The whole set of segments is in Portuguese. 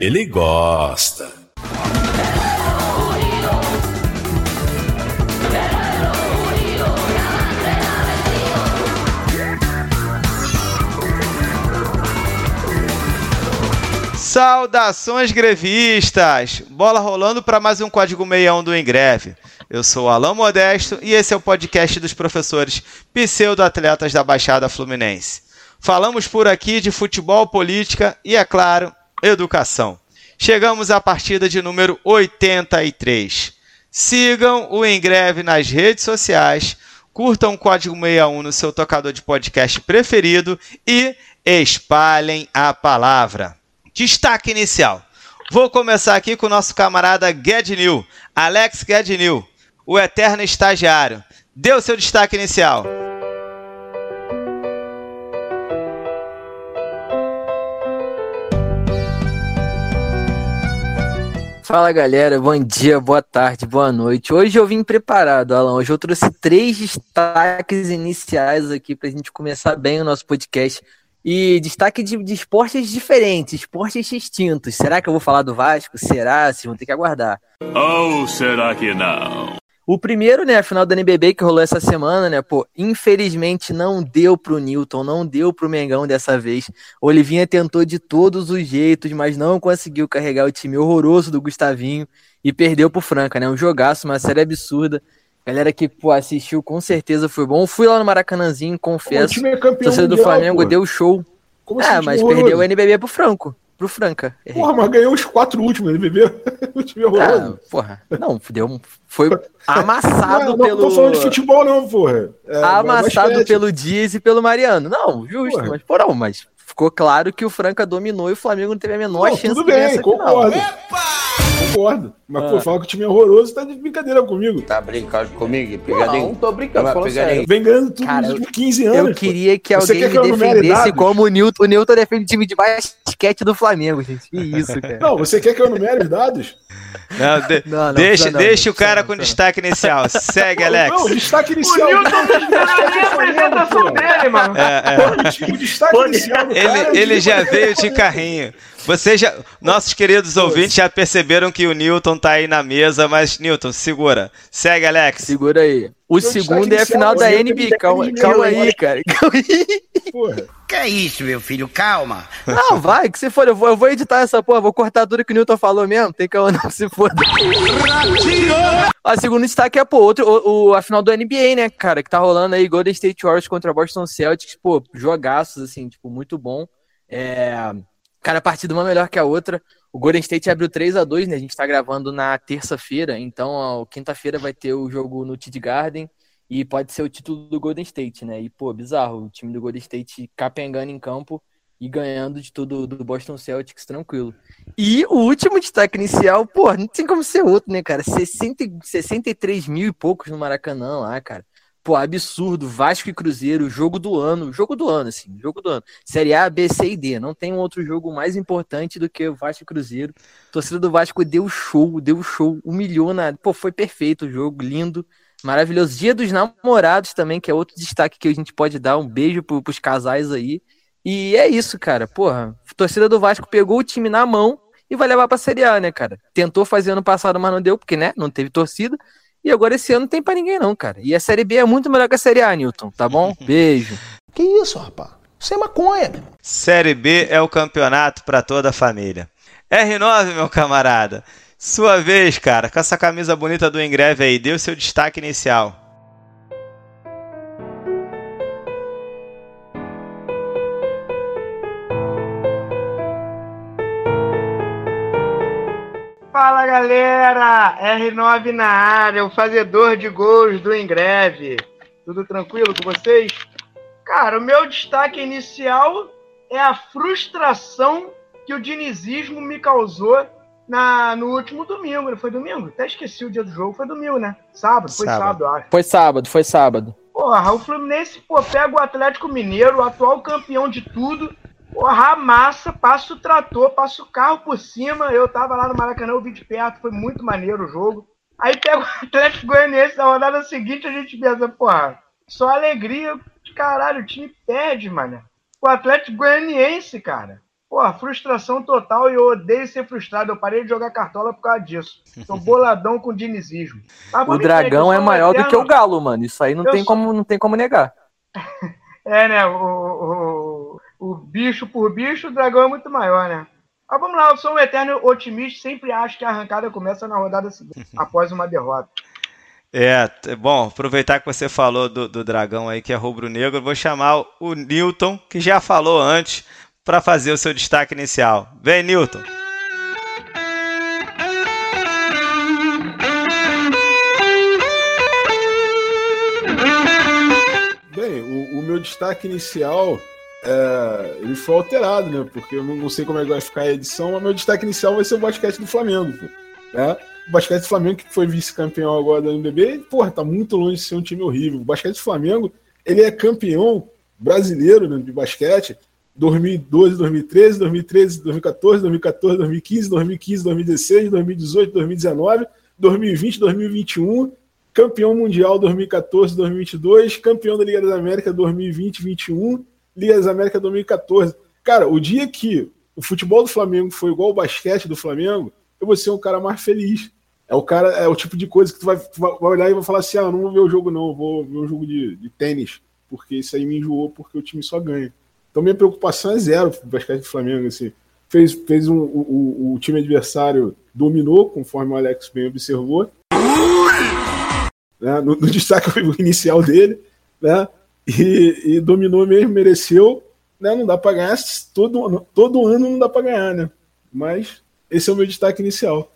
Ele gosta. Saudações grevistas! Bola rolando para mais um Código 61 do Engreve. Eu sou Alain Modesto e esse é o podcast dos professores pseudo-atletas da Baixada Fluminense. Falamos por aqui de futebol, política e, é claro, educação. Chegamos à partida de número 83. Sigam o Engreve nas redes sociais, curtam o Código 61 no seu tocador de podcast preferido e espalhem a palavra. Destaque inicial. Vou começar aqui com o nosso camarada Gednil, Alex Gednil, o eterno estagiário. Deu seu destaque inicial. Fala galera, bom dia, boa tarde, boa noite. Hoje eu vim preparado, Alan. Hoje eu trouxe três destaques iniciais aqui para a gente começar bem o nosso podcast e destaque de, de, esportes diferentes, esportes extintos. Será que eu vou falar do Vasco? Será? Vocês vão ter que aguardar. Ou será que não? O primeiro, né, a final da NBB que rolou essa semana, né, pô, infelizmente não deu pro Newton, não deu pro Mengão dessa vez. Olivinha tentou de todos os jeitos, mas não conseguiu carregar o time horroroso do Gustavinho e perdeu pro Franca, né, um jogaço, uma série absurda. Galera que pô, assistiu, com certeza foi bom. Fui lá no Maracanãzinho, confesso. O time é campeão torcida do Flamengo pô. deu show. Como é, mas horroroso? perdeu o NBB pro Franco. Pro Franca. Errei. Porra, mas ganhou os quatro últimos NBB. o time é horroroso. Ah, porra. Não, deu, foi amassado não, não, pelo. Não tô falando de futebol, não, porra. É, amassado pelo Dias e pelo Mariano. Não, justo, porra. mas porra, mas ficou claro que o Franca dominou e o Flamengo não teve a menor não, chance tudo bem, concordo. Concordo. Mas, ah. pô, fala que o time é horroroso, tá de brincadeira comigo. Tá brincando comigo? Pegadinho? Não, não tô brincando, falando sério. Vem ganhando tudo Cara, nos últimos 15 anos. Eu queria que alguém me defendesse como o Newton. O Newton defende o time de basquete do Flamengo, gente. Que isso, cara. Não, você quer que eu enumere os dados? Não, de, não, não, deixa, não, deixa o cara com destaque inicial. Segue, Alex. Não, destaque inicial. O Newton tá a apresentação dele, mano. É, é. O destaque inicial do ele, cara, ele já veio de carrinho. Vocês já, nossos queridos ouvintes já perceberam que o Newton tá aí na mesa, mas Newton, segura. Segue, Alex. Segura aí. O Meu segundo é a final da NBA. Calma, calma aí, cara. Calma aí. Porra. Que é isso, meu filho? Calma. Não, vai, que se for, eu vou, eu vou editar essa porra, vou cortar tudo que o Newton falou mesmo. Tem calma, não se foda. a segunda destaque é, pô, outro, o, o, a final do NBA, né, cara, que tá rolando aí, Golden State Warriors contra Boston Celtics, pô, jogaços, assim, tipo, muito bom. É, cada partida uma melhor que a outra. O Golden State abriu 3 a 2 né? A gente tá gravando na terça-feira, então quinta-feira vai ter o jogo no TD Garden e pode ser o título do Golden State, né? E, pô, bizarro, o time do Golden State capengando em campo e ganhando de tudo do Boston Celtics tranquilo. E o último destaque inicial, pô, não tem como ser outro, né, cara? 60, 63 mil e poucos no Maracanã lá, cara. Pô, absurdo. Vasco e Cruzeiro, jogo do ano. Jogo do ano, assim. Jogo do ano. Série A, B, C e D. Não tem um outro jogo mais importante do que o Vasco e Cruzeiro. Torcida do Vasco deu show, deu show. Humilhou na. Pô, foi perfeito o jogo. Lindo. Maravilhoso. Dia dos namorados também, que é outro destaque que a gente pode dar. Um beijo pro, pros casais aí. E é isso, cara. Porra, torcida do Vasco pegou o time na mão e vai levar pra Série A, né, cara? Tentou fazer ano passado, mas não deu, porque, né, não teve torcida. E agora esse ano não tem pra ninguém, não, cara. E a Série B é muito melhor que a Série A, Newton, tá bom? Beijo. Que isso, rapaz? Isso é maconha, meu. Série B é o campeonato para toda a família. R9, meu camarada. Sua vez, cara, com essa camisa bonita do Engreve aí, deu seu destaque inicial. Fala galera, R9 na área, o fazedor de gols do Engreve. Tudo tranquilo com vocês? Cara, o meu destaque inicial é a frustração que o dinizismo me causou na, no último domingo. Foi domingo? Até esqueci o dia do jogo. Foi domingo, né? Sábado? Foi sábado, sábado acho. Foi sábado, foi sábado. Porra, o Fluminense pô, pega o Atlético Mineiro, o atual campeão de tudo, Porra, massa, passa o trator, passa o carro por cima. Eu tava lá no Maracanã, eu vi de perto, foi muito maneiro o jogo. Aí pega o Atlético Goianiense na rodada seguinte, a gente pensa, porra, só alegria. Caralho, o time perde, mano. O Atlético Goianiense, cara. Pô, frustração total e eu odeio ser frustrado. Eu parei de jogar cartola por causa disso. Tô boladão com dinizismo. Mas O dragão é maior do que o eterno- galo, mano. Isso aí não Eu tem, sou- como, não tem como negar. É, né? O, o, o bicho por bicho, o dragão é muito maior, né? Mas vamos lá, eu sou um eterno otimista, sempre acho que a arrancada começa na rodada seguinte, após uma derrota. É, bom, aproveitar que você falou do, do dragão aí que é rubro-negro, eu vou chamar o Newton, que já falou antes, para fazer o seu destaque inicial. Vem, Newton. Bem, o, o meu destaque inicial é, ele foi alterado, né? Porque eu não, sei como é que vai ficar a edição, mas meu destaque inicial vai ser o basquete do Flamengo. Né? O basquete do Flamengo, que foi vice-campeão agora da NBB, e, porra, tá muito longe de ser um time horrível. O basquete do Flamengo, ele é campeão brasileiro né, de basquete 2012, 2013, 2013, 2014, 2014, 2015, 2015, 2016, 2018, 2019, 2020, 2021, campeão mundial 2014, 2022, campeão da Liga das Américas 2020, 21, Liga das Américas 2014. Cara, o dia que o futebol do Flamengo foi igual o basquete do Flamengo, eu vou ser um cara mais feliz. É o cara, é o tipo de coisa que tu vai, tu vai olhar e vai falar assim: ah, não vou ver o jogo, não, vou ver um jogo de, de tênis, porque isso aí me enjoou, porque o time só ganha. Então minha preocupação é zero pro basquete do Flamengo. Assim. Fez, fez um, o, o- o time adversário dominou, conforme o Alex bem observou. Né, no, no destaque inicial dele, né? E, e dominou mesmo, mereceu. Né, não dá para ganhar todo, ano- todo ano, não dá para ganhar, né? Mas esse é o meu destaque inicial.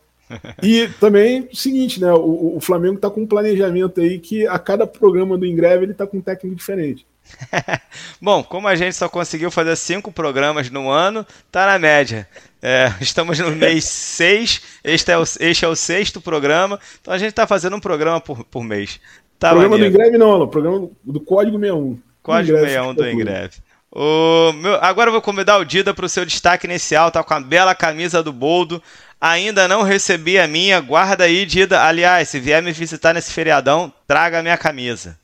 E também o seguinte, né? O, o Flamengo tá com um planejamento aí que a cada programa do Ingreve ele tá com um técnico diferente. Bom, como a gente só conseguiu fazer cinco programas no ano, tá na média. É, estamos no mês 6, este é, o, este é o sexto programa, então a gente tá fazendo um programa por, por mês. Tá programa do maneiro. Ingreve não, Alan, programa do Código 61. Código Ingreve 61 do. Ingreve. O meu- agora eu vou convidar o Dida para o seu destaque inicial, tá com a bela camisa do Boldo. Ainda não recebi a minha, guarda aí, Dida. Aliás, se vier me visitar nesse feriadão, traga a minha camisa.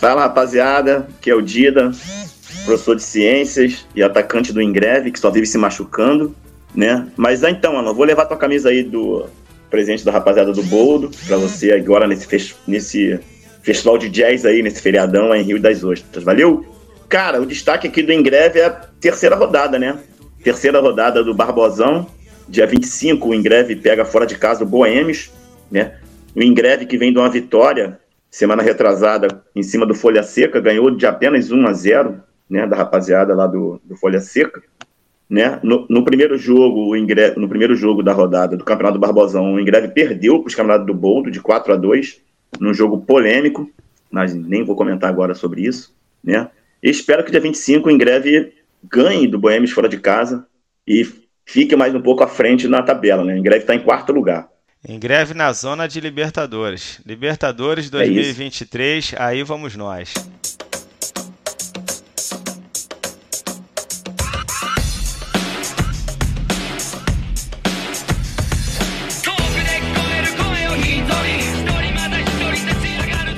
Fala rapaziada, que é o Dida, professor de ciências e atacante do Ingreve, que só vive se machucando, né? Mas ah, então, Alan, vou levar tua camisa aí do presente da rapaziada do Boldo pra você agora nesse, nesse festival de jazz aí, nesse feriadão lá em Rio das Ostras. Valeu? Cara, o destaque aqui do Ingreve é a terceira rodada, né? Terceira rodada do Barbosão. Dia 25, o Ingreve pega fora de casa o Boêmios, né? O Ingreve que vem de uma vitória semana retrasada em cima do Folha Seca, ganhou de apenas 1 a 0, né, da rapaziada lá do, do Folha Seca, né? No, no primeiro jogo, o Ingreve, no primeiro jogo da rodada do Campeonato do Barbosão, o Ingreve perdeu para os camaradas do Boldo de 4 a 2, num jogo polêmico, mas nem vou comentar agora sobre isso, né? E espero que dia 25 o Ingreve ganhe do Boêmios fora de casa e fique mais um pouco à frente na tabela, né? O Ingreve está em quarto lugar. Em greve na zona de Libertadores. Libertadores É 2023, aí vamos nós.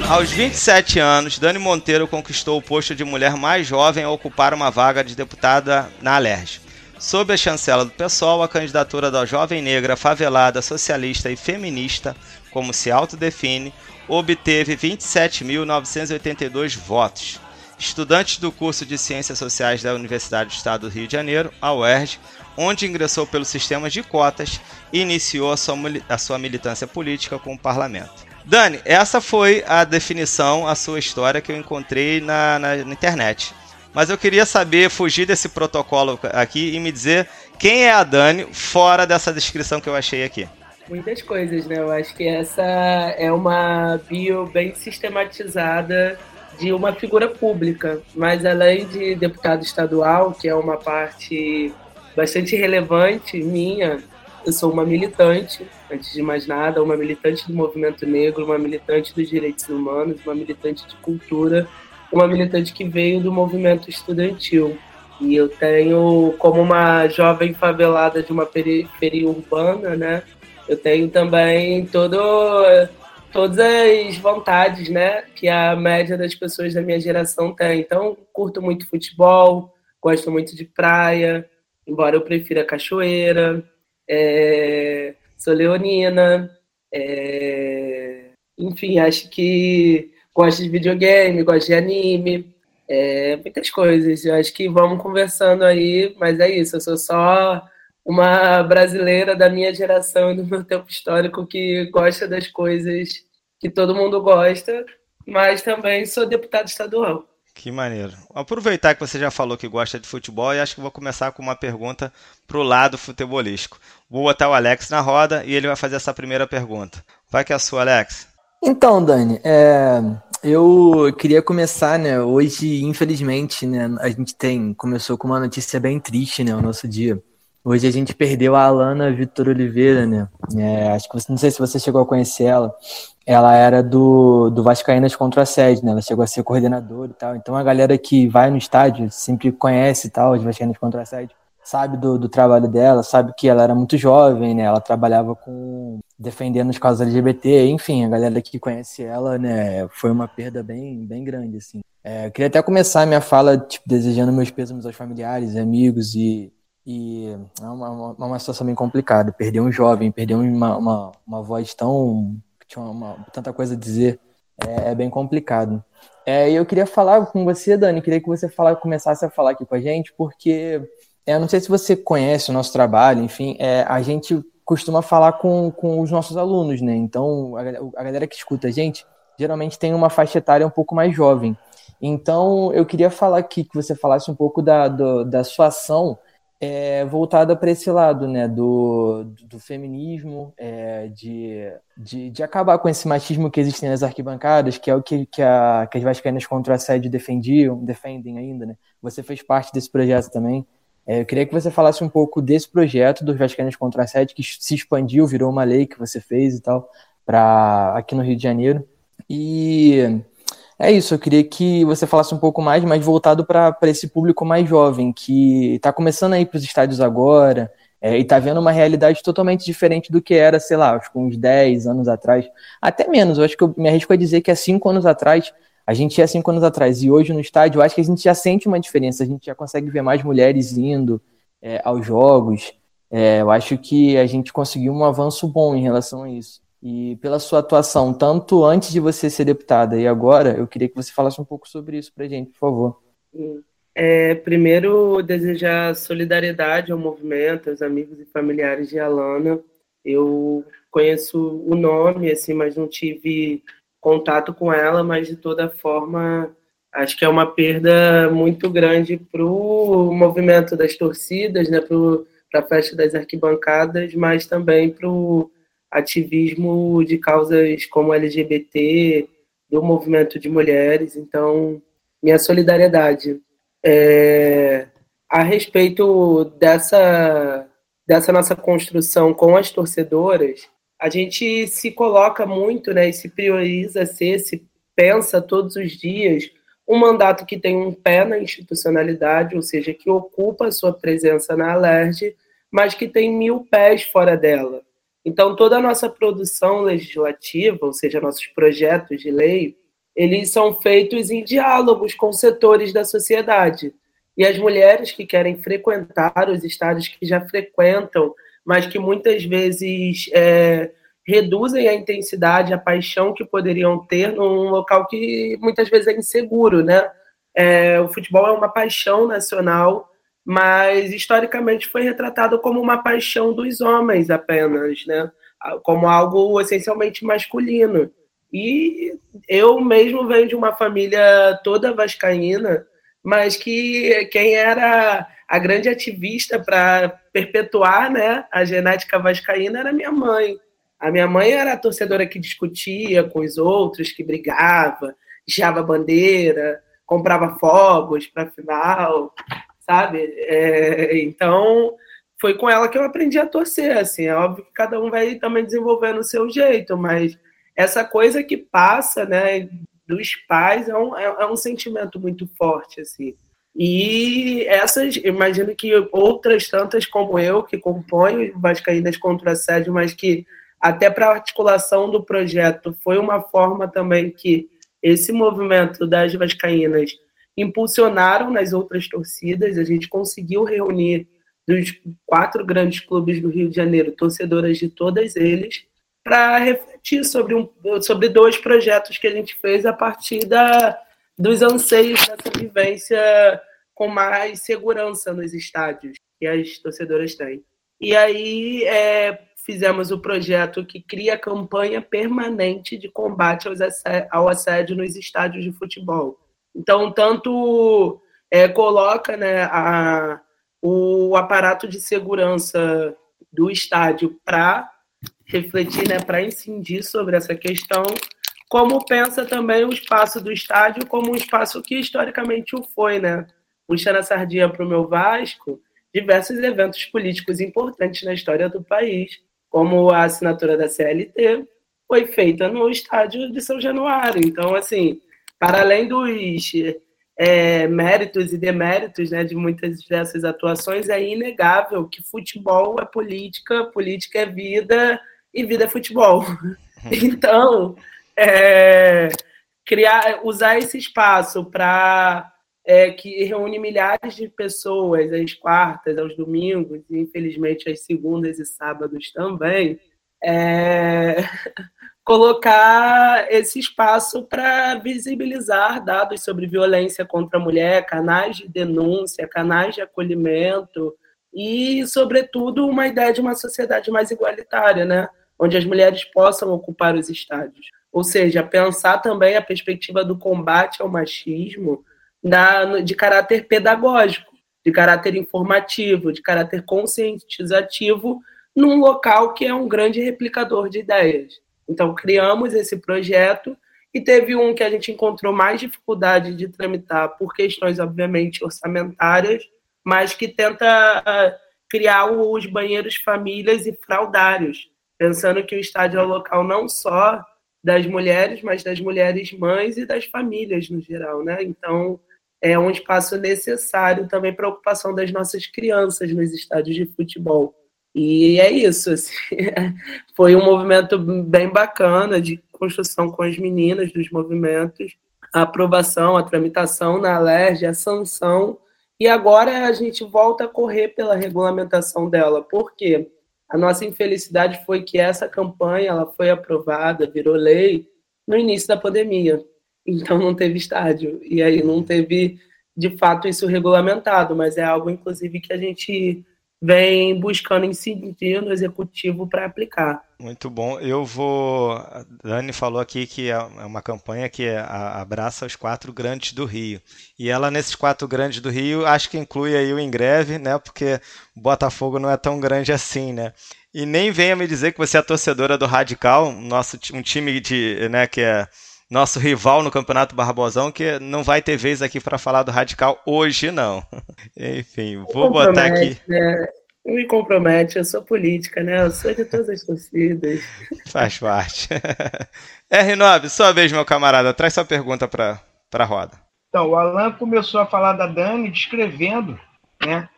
Aos 27 anos, Dani Monteiro conquistou o posto de mulher mais jovem a ocupar uma vaga de deputada na Alerj. Sob a chancela do PSOL, a candidatura da jovem negra favelada, socialista e feminista, como se autodefine, obteve 27.982 votos. Estudante do curso de Ciências Sociais da Universidade do Estado do Rio de Janeiro, a UERJ, onde ingressou pelo sistema de cotas e iniciou a sua, a sua militância política com o parlamento. Dani, essa foi a definição, a sua história que eu encontrei na, na- na internet. Mas eu queria saber, fugir desse protocolo aqui e me dizer quem é a Dani fora dessa descrição que eu achei aqui. Muitas coisas, né? Eu acho que essa é uma bio bem sistematizada de uma figura pública, mas além de deputado estadual, que é uma parte bastante relevante minha, eu sou uma militante, antes de mais nada, uma militante do movimento negro, uma militante dos direitos humanos, uma militante de cultura, uma militante que veio do movimento estudantil. E eu tenho, como uma jovem favelada de uma periferia urbana, né? Eu tenho também todo, todas as vontades, né, que a média das pessoas da minha geração tem. Então, curto muito futebol, gosto muito de praia, embora eu prefira cachoeira, é, sou leonina, é, enfim, acho que gosto de videogame, gosto de anime, é, muitas coisas. Eu acho que vamos conversando aí, mas é isso, eu sou só uma brasileira da minha geração e do meu tempo histórico que gosta das coisas que todo mundo gosta, mas também sou deputado estadual. Que maneiro. Aproveitar que você já falou que gosta de futebol e acho que vou começar com uma pergunta para o lado futebolístico. Vou botar o Alex na roda e ele vai fazer essa primeira pergunta. Vai que é a sua, Alex. Então, Dani, é, eu queria começar, né? Hoje, infelizmente, né, a gente tem começou com uma notícia bem triste, né, o nosso dia. Hoje a gente perdeu a Alana Vitor Oliveira, né? É, acho que você, não sei se você chegou a conhecer ela. Ela era do, do Vascaínas contra a sede, né? Ela chegou a ser coordenadora e tal. Então a galera que vai no estádio sempre conhece e tal, os Vascaínas contra a sede, sabe do, do trabalho dela, sabe que ela era muito jovem, né? Ela trabalhava com defendendo as causas LGBT, enfim, a galera que conhece ela, né? Foi uma perda bem, bem grande, assim. É, eu queria até começar minha fala tipo, desejando meus pêsames aos familiares, amigos e e é uma, uma, uma, situação bem complicada. Perder um jovem, perder uma, uma, uma voz tão. que tinha uma, tanta coisa a dizer, é, é bem complicado. É, eu queria falar com você, Dani, queria que você falar, começasse a falar aqui com a gente, porque é, eu não sei se você conhece o nosso trabalho, enfim, é, a gente costuma falar com, com os nossos alunos, né? Então, a, a galera que escuta a gente geralmente tem uma faixa etária um pouco mais jovem. Então, eu queria falar aqui que você falasse um pouco da, do, da sua ação é, voltada para esse lado, né, do, do feminismo, é, de, de, de, acabar com esse machismo que existe nas arquibancadas, que é o que, que, a, que as vascaínas contra a sede defendiam, defendem ainda, né? Você fez parte desse projeto também. É, eu queria que você falasse um pouco desse projeto dos vascaínas contra a sede, que se expandiu, virou uma lei que você fez e tal, para aqui no Rio de Janeiro. E é isso, eu queria que você falasse um pouco mais, mais voltado para esse público mais jovem, que está começando a ir para os estádios agora é, e está vendo uma realidade totalmente diferente do que era, sei lá, acho que uns 10 anos atrás, até menos, eu acho que eu me arrisco a dizer que há 5 anos atrás, a gente ia 5 anos atrás, e hoje no estádio, eu acho que a gente já sente uma diferença, a gente já consegue ver mais mulheres indo é, aos jogos, é, eu acho que a gente conseguiu um avanço bom em relação a isso. E pela sua atuação, tanto antes de você ser deputada e agora, eu queria que você falasse um pouco sobre isso para gente, por favor. É, primeiro, desejar solidariedade ao movimento, aos amigos e familiares de Alana. Eu conheço o nome, assim, mas não tive contato com ela, mas de toda forma, acho que é uma perda muito grande para o movimento das torcidas, né, para a festa das arquibancadas, mas também para o ativismo de causas como LGBT, do movimento de mulheres. Então, minha solidariedade. É, a respeito dessa, dessa nossa construção com as torcedoras, a gente se coloca muito né, e se prioriza ser, se pensa todos os dias um mandato que tem um pé na institucionalidade, ou seja, que ocupa a sua presença na Alerj, mas que tem mil pés fora dela. Então, toda a nossa produção legislativa, ou seja, nossos projetos de lei, eles são feitos em diálogos com setores da sociedade. E as mulheres que querem frequentar os estádios que já frequentam, mas que muitas vezes é, reduzem a intensidade, a paixão que poderiam ter num local que muitas vezes é inseguro, né? É, o futebol é uma paixão nacional mas historicamente foi retratado como uma paixão dos homens apenas, né? Como algo essencialmente masculino. E eu mesmo venho de uma família toda vascaína, mas que quem era a grande ativista para perpetuar né, a genética vascaína era minha mãe. A minha mãe era a torcedora que discutia com os outros, que brigava, deixava bandeira, comprava fogos para final sabe? É, então, foi com ela que eu aprendi a torcer, assim, é óbvio que cada um vai também desenvolvendo o seu jeito, mas essa coisa que passa, né, dos pais é um, é, é um sentimento muito forte, assim. E essas, imagino que outras tantas como eu, que compõem Vascaínas contra a sede, mas que até para a articulação do projeto, foi uma forma também que esse movimento das vascaínas impulsionaram nas outras torcidas. A gente conseguiu reunir dos quatro grandes clubes do Rio de Janeiro, torcedoras de todos eles, para refletir sobre, um, sobre dois projetos que a gente fez a partir da, dos anseios dessa vivência com mais segurança nos estádios que as torcedoras têm. E aí é, fizemos o projeto que cria campanha permanente de combate ao assédio nos estádios de futebol. Então, tanto é, coloca né, a, o aparato de segurança do estádio para refletir, né, para incidir sobre essa questão, como pensa também o espaço do estádio como um espaço que historicamente o foi, né? Puxando a sardinha para o meu Vasco, diversos eventos políticos importantes na história do país, como a assinatura da CLT, foi feita no estádio de São Januário. Então, assim, para além dos é, méritos e deméritos né, de muitas dessas atuações, é inegável que futebol é política, política é vida e vida é futebol. Então, é, criar, usar esse espaço para é, que reúne milhares de pessoas às quartas, aos domingos, e infelizmente às segundas e sábados também, é, colocar esse espaço para visibilizar dados sobre violência contra a mulher, canais de denúncia, canais de acolhimento e, sobretudo, uma ideia de uma sociedade mais igualitária, né? onde as mulheres possam ocupar os estádios. Ou seja, pensar também a perspectiva do combate ao machismo na, de caráter pedagógico, de caráter informativo, de caráter conscientizativo, num local que é um grande replicador de ideias. Então, criamos esse projeto e teve um que a gente encontrou mais dificuldade de tramitar por questões, obviamente, orçamentárias, mas que tenta ah, criar os banheiros famílias e fraudários, pensando que o estádio é o local não só das mulheres, mas das mulheres mães e das famílias no geral, né? Então, é um espaço necessário também para a ocupação das nossas crianças nos estádios de futebol. E é isso. Assim, foi um movimento bem bacana de construção com as meninas dos movimentos, a aprovação, a tramitação na LERJ, a sanção. E agora a gente volta a correr pela regulamentação dela. Por quê? A nossa infelicidade foi que essa campanha ela foi aprovada, virou lei, no início da pandemia. Então não teve estádio. E aí não teve, de fato, isso regulamentado. Mas é algo, inclusive, que a gente vem buscando incidir no executivo para aplicar. Muito bom. Eu vou. A Dani falou aqui que é uma campanha que abraça os quatro grandes do Rio. E ela, nesses quatro grandes do Rio, acho que inclui aí o Ingreve, né? Porque Botafogo não é tão grande assim, né? E nem venha me dizer que você é torcedora do Radical, nosso, um time de, né, que é nosso rival no Campeonato Barbosão, que não vai ter vez aqui para falar do Radical hoje, não. Enfim, vou botar aqui. Né? Não me compromete, eu sou política, né? Eu sou de todas as torcidas. Faz parte. R9, sua vez, meu camarada. Traz sua pergunta para a roda. Então, o Alan começou a falar da Dani descrevendo, né?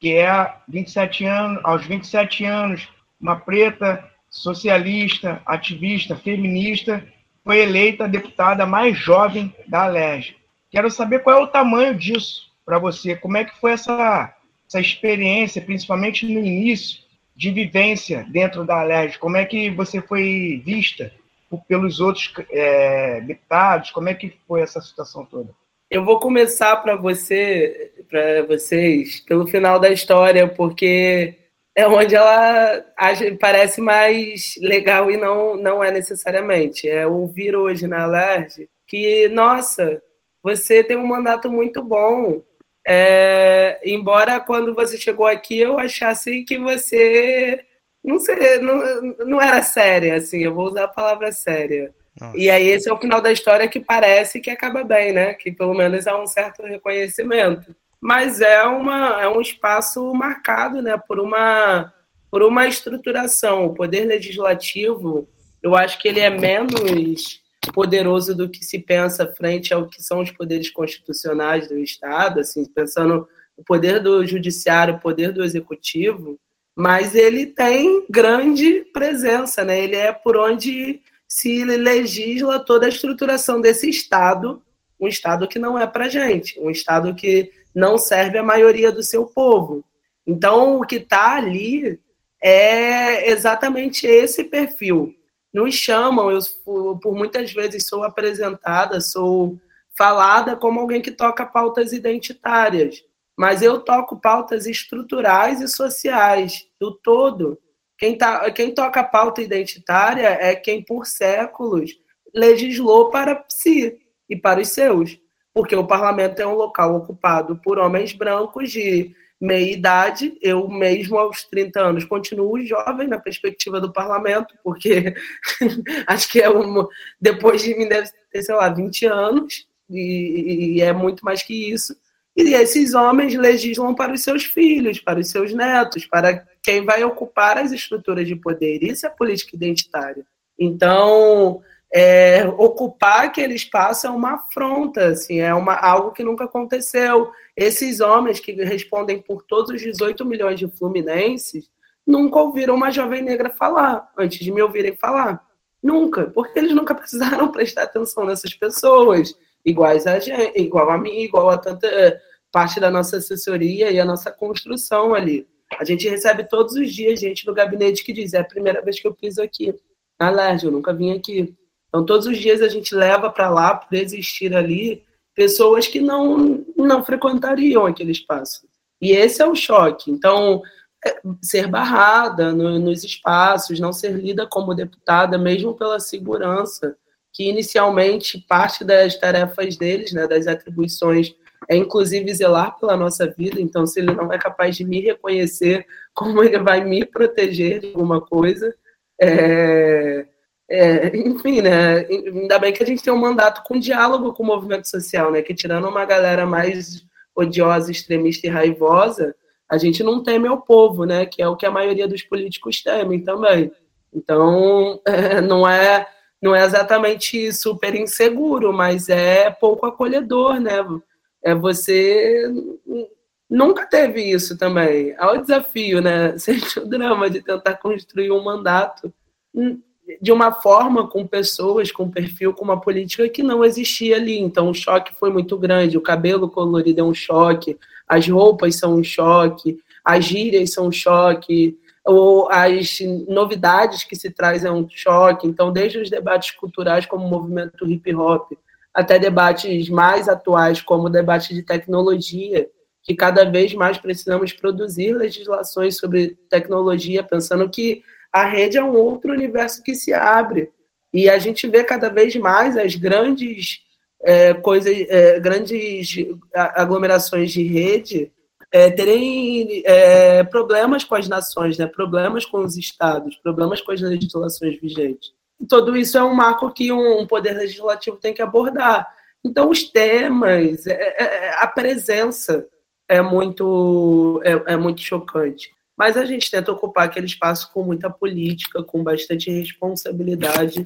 Que é 27 anos, aos 27 anos, uma preta socialista, ativista, feminista, foi eleita a deputada mais jovem da Alerj. Quero saber qual é o tamanho disso para você, como é que foi essa, essa experiência, principalmente no início, de vivência dentro da Alerj, como é que você foi vista pelos outros é, deputados, como é que foi essa situação toda? Eu vou começar para você, para vocês, pelo final da história, porque é onde ela parece mais legal e não, não é necessariamente. É ouvir hoje na Alerj que, nossa, você tem um mandato muito bom. É, embora quando você chegou aqui eu achasse que você não, sei, não, não era séria, assim, eu vou usar a palavra séria. Nossa. E aí esse é o final da história que parece que acaba bem, né? Que pelo menos há um certo reconhecimento mas é, uma, é um espaço marcado né, por, uma, por uma estruturação. O poder legislativo, eu acho que ele é menos poderoso do que se pensa frente ao que são os poderes constitucionais do Estado, assim, pensando o poder do judiciário, o poder do executivo, mas ele tem grande presença, né? Ele é por onde se legisla toda a estruturação desse Estado, um Estado que não é para gente, um Estado que não serve a maioria do seu povo. Então, o que está ali é exatamente esse perfil. Nos chamam, eu por muitas vezes sou apresentada, sou falada como alguém que toca pautas identitárias, mas eu toco pautas estruturais e sociais, do todo. Quem, tá, quem toca pauta identitária é quem, por séculos, legislou para si e para os seus. Porque o parlamento é um local ocupado por homens brancos de meia idade. Eu mesmo, aos 30 anos, continuo jovem na perspectiva do parlamento, porque acho que é um, depois de mim deve ter, sei lá, 20 anos, e, e é muito mais que isso. E esses homens legislam para os seus filhos, para os seus netos, para quem vai ocupar as estruturas de poder. Isso é política identitária. Então, é, ocupar aquele espaço é uma afronta, assim, é uma, algo que nunca aconteceu. Esses homens que respondem por todos os 18 milhões de fluminenses nunca ouviram uma jovem negra falar, antes de me ouvirem falar. Nunca, porque eles nunca precisaram prestar atenção nessas pessoas, iguais a gente, igual a mim, igual a tanta eh, parte da nossa assessoria e a nossa construção ali. A gente recebe todos os dias gente no gabinete que diz: é a primeira vez que eu piso aqui na eu nunca vim aqui. Então, todos os dias a gente leva para lá, por existir ali, pessoas que não, não frequentariam aquele espaço. E esse é o choque. Então, é, ser barrada no, nos espaços, não ser lida como deputada, mesmo pela segurança, que inicialmente parte das tarefas deles, né, das atribuições, é inclusive zelar pela nossa vida. Então, se ele não é capaz de me reconhecer, como ele vai me proteger de alguma coisa? É, é, enfim, né? Ainda bem que a gente tem um mandato com diálogo com o movimento social, né? Que tirando uma galera mais odiosa, extremista e raivosa, a gente não teme ao povo, né? Que é o que a maioria dos políticos temem também. Então, é, não é não é exatamente super inseguro, mas é pouco acolhedor, né? É você nunca teve isso também. Há o desafio, né? Sente o drama de tentar construir um mandato de uma forma com pessoas, com perfil, com uma política que não existia ali. Então o choque foi muito grande. O cabelo colorido é um choque, as roupas são um choque, as gírias são um choque, ou as novidades que se traz é um choque. Então, desde os debates culturais, como o movimento hip hop, até debates mais atuais, como o debate de tecnologia, que cada vez mais precisamos produzir legislações sobre tecnologia, pensando que a rede é um outro universo que se abre. E a gente vê cada vez mais as grandes é, coisas, é, grandes aglomerações de rede é, terem é, problemas com as nações, né? problemas com os estados, problemas com as legislações vigentes. E tudo isso é um marco que um, poder legislativo tem que abordar. Então, os temas, é, é, a presença é muito, é, muito chocante. Mas a gente tenta ocupar aquele espaço com muita política, com bastante responsabilidade,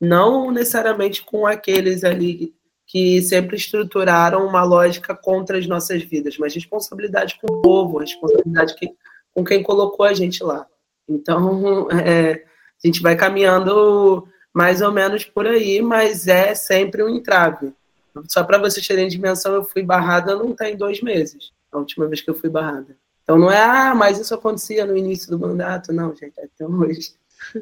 não necessariamente com aqueles ali que sempre estruturaram uma lógica contra as nossas vidas, mas responsabilidade com o povo, responsabilidade com quem colocou a gente lá. Então, é, a gente vai caminhando mais ou menos por aí, mas é sempre um entrave. Só para vocês terem dimensão, eu fui barrada não tem dois meses, a última vez que eu fui barrada. Então não é, ah, mas isso acontecia no início do mandato, não, gente, até hoje.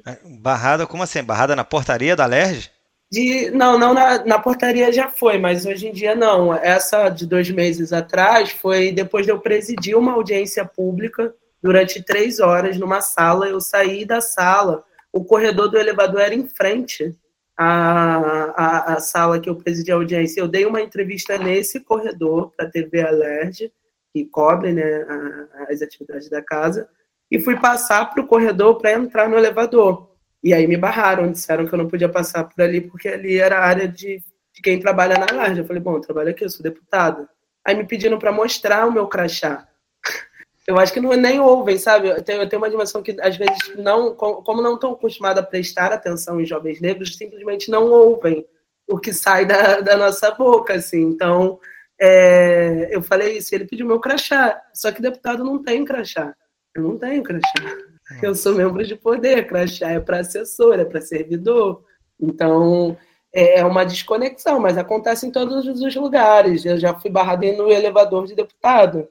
É, barrada, como assim? Barrada na portaria da LERJ? De, não, não na, na, portaria já foi, mas hoje em dia não. Essa de dois meses atrás foi depois de eu presidir uma audiência pública durante três horas numa sala. Eu saí da sala, o corredor do elevador era em frente à, à, à sala que eu presidi a audiência. Eu dei uma entrevista nesse corredor para a TV Alerj que cobre né, a, as atividades da casa, e fui passar para o corredor para entrar no elevador. E aí me barraram, disseram que eu não podia passar por ali, porque ali era a área de, de quem trabalha na laje. Eu falei, bom, eu trabalho aqui, eu sou deputada. Aí me pediram para mostrar o meu crachá. Eu acho que não, nem ouvem, sabe? Eu tenho, eu tenho uma dimensão que, às vezes, não, como não estão acostumados a prestar atenção em jovens negros, simplesmente não ouvem o que sai da, da nossa boca, assim. Então, é, eu falei isso, ele pediu meu crachá, só que deputado não tem crachá. Eu não tenho crachá. Eu sou membro de poder, crachá é para assessor, é para servidor. Então, é, é uma desconexão, mas acontece em todos os lugares. Eu já fui barrado no elevador de deputado.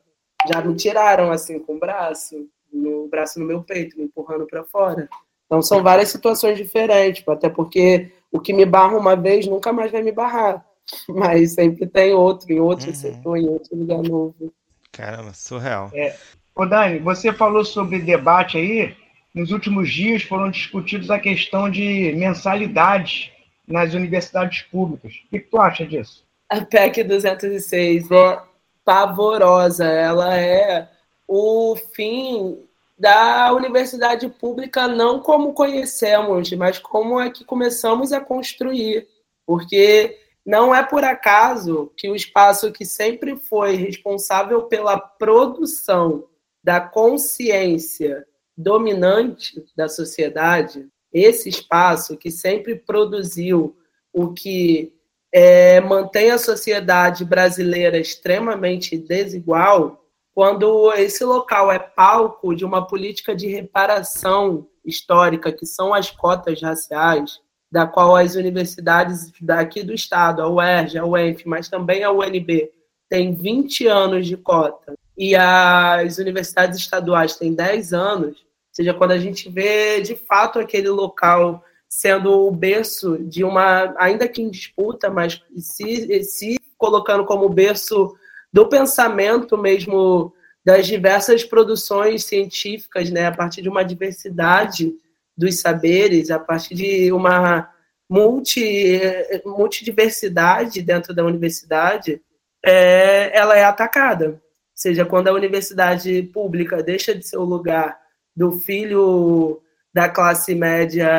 Já me tiraram assim com o braço, no braço no meu peito, me empurrando para fora. Então são várias situações diferentes, até porque o que me barra uma vez nunca mais vai me barrar. Mas sempre tem outro, em outro uhum. setor, em outro lugar novo. Caramba, surreal. É. Ô Dani, você falou sobre debate aí. Nos últimos dias foram discutidos a questão de mensalidade nas universidades públicas. O que, que tu acha disso? A PEC 206 é pavorosa. Ela é o fim da universidade pública não como conhecemos, mas como é que começamos a construir. Porque não é por acaso que o espaço que sempre foi responsável pela produção da consciência dominante da sociedade, esse espaço que sempre produziu o que é, mantém a sociedade brasileira extremamente desigual, quando esse local é palco de uma política de reparação histórica, que são as cotas raciais, da qual as universidades daqui do estado, a UERJ, a UENF, mas também a UNB, tem 20 anos de cota, e as universidades estaduais têm 10 anos, ou seja, quando a gente vê de fato aquele local sendo o berço de uma, ainda que em disputa, mas se, se colocando como berço do pensamento mesmo das diversas produções científicas, né, a partir de uma diversidade dos saberes, a partir de uma multi, multidiversidade dentro da universidade, é, ela é atacada. Ou seja, quando a universidade pública deixa de ser o lugar do filho da classe média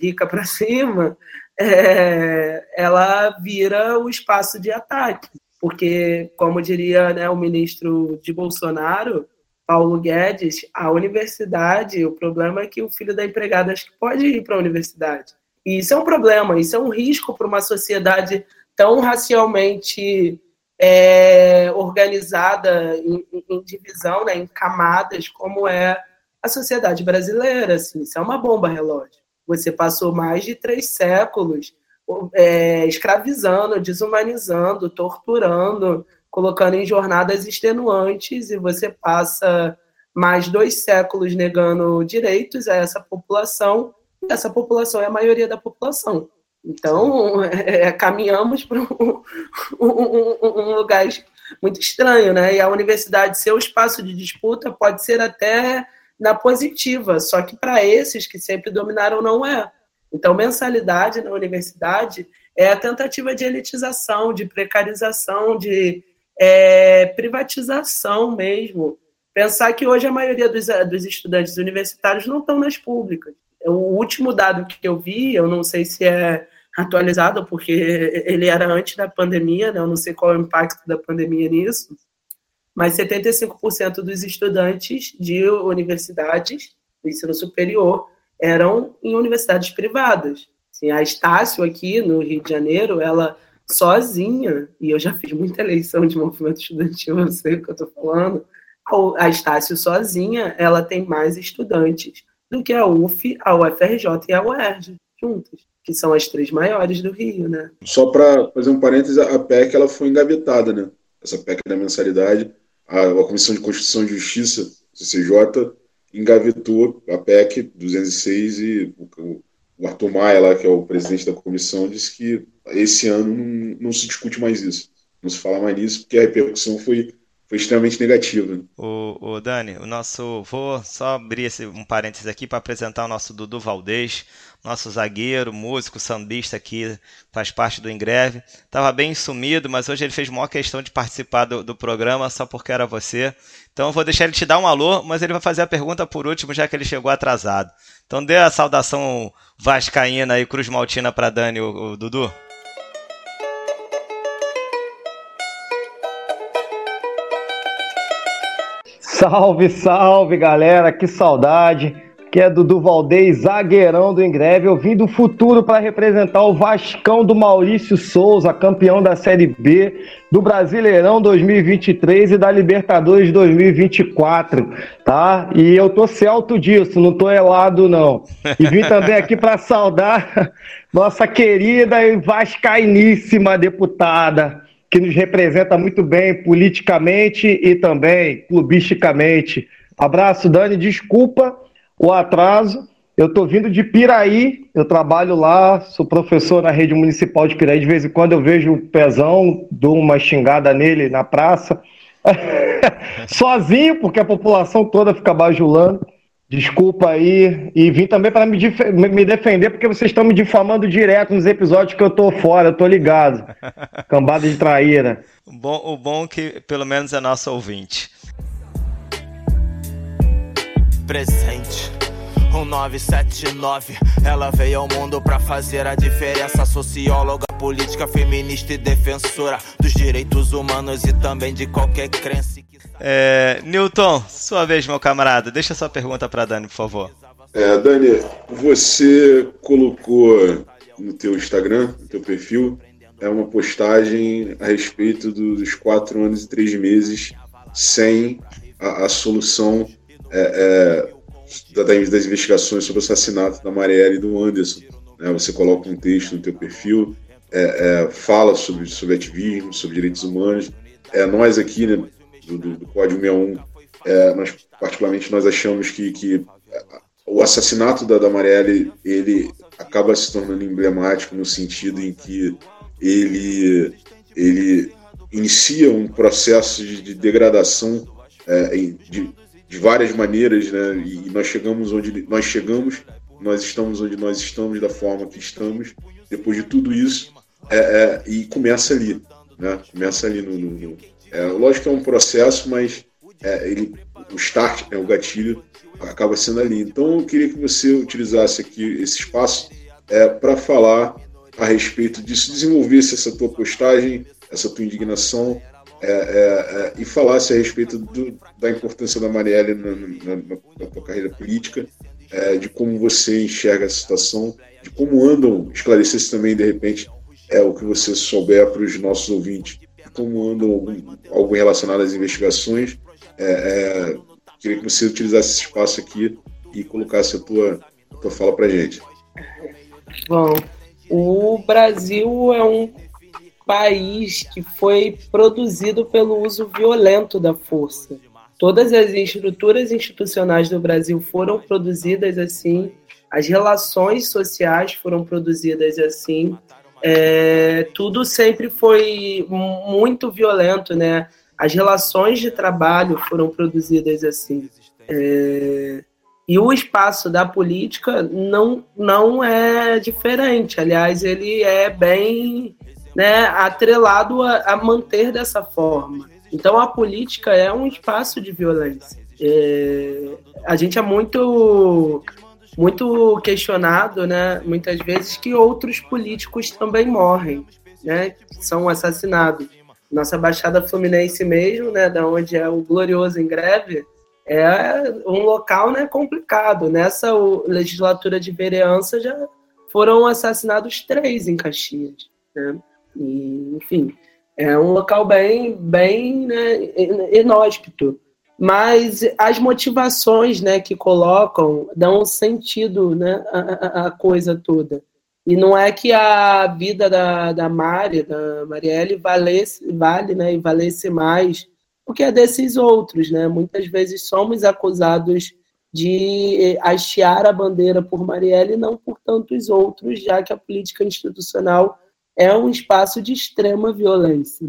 rica para cima, é, ela vira o espaço de ataque. Porque, como diria né, o ministro de Bolsonaro, Paulo Guedes, a universidade, o problema é que o filho da empregada acho que pode ir para a universidade. E isso é um problema, isso é um risco para uma sociedade tão racialmente é, organizada em, em, divisão, né, em camadas, como é a sociedade brasileira. Assim, isso é uma bomba relógio. Você passou mais de três séculos é, escravizando, desumanizando, torturando, colocando em jornadas extenuantes e você passa mais dois séculos negando direitos a essa população, e essa população é a maioria da população. Então, é, caminhamos para um, um, um, lugar muito estranho, né? E a universidade ser o espaço de disputa pode ser até na positiva, só que para esses que sempre dominaram não é. Então, mensalidade na universidade é a tentativa de elitização, de precarização, de é, privatização mesmo. Pensar que hoje a maioria dos, dos estudantes universitários não estão nas públicas. O último dado que eu vi, eu não sei se é atualizado, porque ele era antes da pandemia, né? eu não sei qual é o impacto da pandemia nisso, mas 75% dos estudantes de universidades do ensino superior eram em universidades privadas. Assim, a Estácio aqui no Rio de Janeiro, ela sozinha, e eu já fiz muita eleição de movimento estudantil, eu sei o que eu estou falando, a Estácio sozinha, ela tem mais estudantes do que a UF, a UFRJ e a UERJ juntas, que são as três maiores do Rio, né? Só para fazer um parênteses, a PEC ela foi engavetada, né? Essa PEC da mensalidade, a, a Comissão de Constituição e Justiça, CCJ, engavetou a PEC 206 e o, o Arthur Maia, lá, que é o presidente da comissão, disse que esse ano não, não se discute mais isso. Não se fala mais nisso, porque a repercussão foi foi extremamente negativa. O, o Dani, o nosso. Vou só abrir esse, um parênteses aqui para apresentar o nosso Dudu Valdez, nosso zagueiro, músico, sambista aqui, faz parte do Ingreve. Estava bem sumido, mas hoje ele fez maior questão de participar do, do programa só porque era você. Então eu vou deixar ele te dar um alô, mas ele vai fazer a pergunta por último, já que ele chegou atrasado. Então dê a saudação vascaína e Cruz Maltina para Dani, o, o Dudu. Salve, salve, galera! Que saudade! Aqui é Dudu Valdez, zagueirão do Ingreve. Eu vim do futuro para representar o Vascão do Maurício Souza, campeão da Série B, do Brasileirão 2023 e da Libertadores 2024, tá? E eu tô certo disso, não tô helado não. E vim também aqui para saudar nossa querida e vascainíssima deputada, que nos representa muito bem politicamente e também clubisticamente. Abraço, Dani, desculpa o atraso. Eu estou vindo de Piraí, eu trabalho lá, sou professor na rede municipal de Piraí. De vez em quando eu vejo o pezão, dou uma xingada nele na praça. Sozinho, porque a população toda fica bajulando. Desculpa aí. E vim também para me, me, defender, porque vocês estão me difamando direto nos episódios que eu tô fora, eu tô ligado. Cambada de traíra. O bom, o bom que pelo menos é nosso ouvinte. Presente. 1979, ela veio ao mundo para fazer a diferença. Socióloga, política, feminista e defensora dos direitos humanos e também de qualquer crença. É, Newton, sua vez, meu camarada. Deixa sua pergunta para Dani, por favor. É, Dani, você colocou no teu Instagram, no teu perfil, é uma postagem a respeito dos quatro anos e três meses sem a, a solução é, é, das investigações sobre o assassinato da Marielle e do Anderson. Né? Você coloca um texto no teu perfil, é, é fala sobre, sobre ativismo, sobre direitos humanos. É, nós aqui, né, do, do, do Código 61, é, nós, particularmente, nós achamos que, que o assassinato da, da Marielle, ele acaba se tornando emblemático no sentido em que ele, ele inicia um processo de, de degradação é, de, de várias maneiras, né? E nós chegamos onde nós chegamos, nós estamos onde nós estamos da forma que estamos. Depois de tudo isso, é, é, e começa ali, né? Começa ali no, no, no é, lógico que é um processo, mas é, ele, o start, né, o gatilho, acaba sendo ali. Então eu queria que você utilizasse aqui esse espaço é, para falar a respeito disso, desenvolvesse essa tua postagem, essa tua indignação é, é, é, e falasse a respeito do, da importância da Marielle na, na, na tua carreira política, é, de como você enxerga a situação, de como andam, esclarecesse também, de repente, é, o que você souber para os nossos ouvintes, como andam algum, algo relacionado às investigações. É, queria que você utilizasse esse espaço aqui e colocasse a tua, a tua fala para gente. Bom, o Brasil é um país que foi produzido pelo uso violento da força. Todas as estruturas institucionais do Brasil foram produzidas assim, as relações sociais foram produzidas assim, é, tudo sempre foi muito violento, né? As relações de trabalho foram produzidas assim. É, e o espaço da política não, não é diferente. Aliás, ele é bem né, atrelado a, a manter dessa forma. Então a política é um espaço de violência. É, a gente é muito muito questionado, né, muitas vezes que outros políticos também morrem, né, são assassinados. Nossa Baixada Fluminense mesmo, né, da onde é o glorioso em greve, é um local, né, complicado. Nessa legislatura de vereança já foram assassinados três em Caxias, né? E, enfim, é um local bem, bem né, inóspito. Mas as motivações né, que colocam dão sentido né, à, à coisa toda. E não é que a vida da, da Mari, da Marielle, valesse, vale né, e valesse mais porque é desses outros. Né? Muitas vezes somos acusados de hastear a bandeira por Marielle e não por tantos outros, já que a política institucional é um espaço de extrema violência.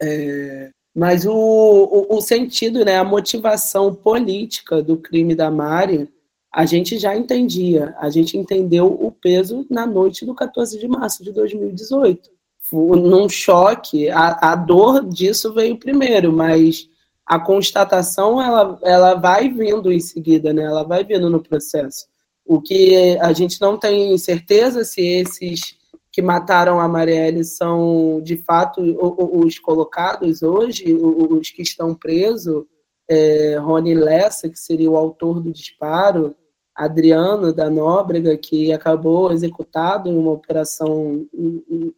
É, mas o, o, o, sentido, né, a motivação política do crime da Mari, a gente já entendia. A gente entendeu o peso na noite do 14 de março de 2018. Num choque, a, a dor disso veio primeiro, mas a constatação ela, ela vai vindo em seguida, né? ela vai vindo no processo. O que a gente não tem certeza se esses que mataram a Marielle são, de fato, os colocados hoje, os que estão presos, é, Rony Lessa, que seria o autor do disparo, Adriano da Nóbrega, que acabou executado em uma operação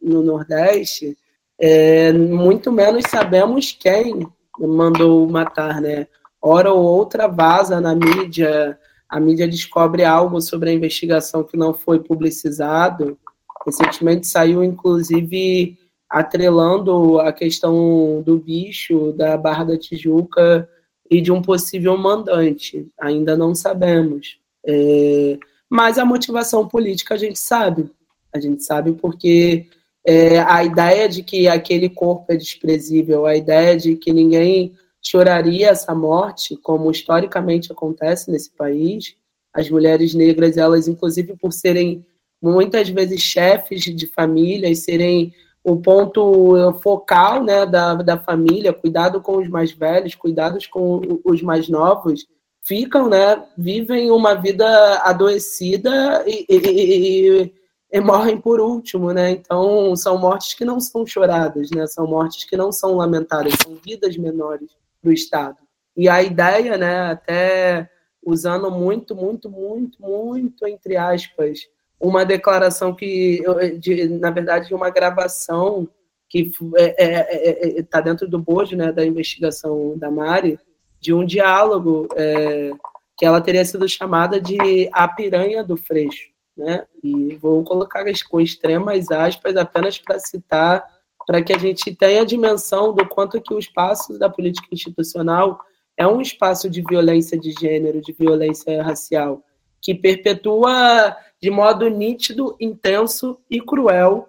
no Nordeste, é, muito menos sabemos quem mandou matar, né? Hora ou outra vaza na mídia, a mídia descobre algo sobre a investigação que não foi publicizado. Recentemente saiu, inclusive, atrelando a questão do bicho da Barra da Tijuca e de um possível mandante. Ainda não sabemos. É, mas a motivação política a gente sabe. A gente sabe porque é, a ideia de que aquele corpo é desprezível, a ideia de que ninguém choraria essa morte, como historicamente acontece nesse país, as mulheres negras, elas, inclusive por serem muitas vezes chefes de família e serem o ponto focal né, da, da família, cuidado com os mais velhos, cuidados com os mais novos, ficam, né, vivem uma vida adoecida e, e, e, e, morrem por último, né? Então são mortes que não são choradas, né? São mortes que não são lamentadas, são vidas menores do Estado. E a ideia, né, até usando muito, muito, muito, muito entre aspas, uma declaração que, de, na verdade, uma gravação que está é, é, é, é, dentro do bojo né, da investigação da Mari, de um diálogo é, que ela teria sido chamada de a piranha do Freixo. Né? E vou colocar com extremas aspas apenas para citar, para que a gente tenha a dimensão do quanto que o espaço da política institucional é um espaço de violência de gênero, de violência racial, que perpetua de modo nítido, intenso e cruel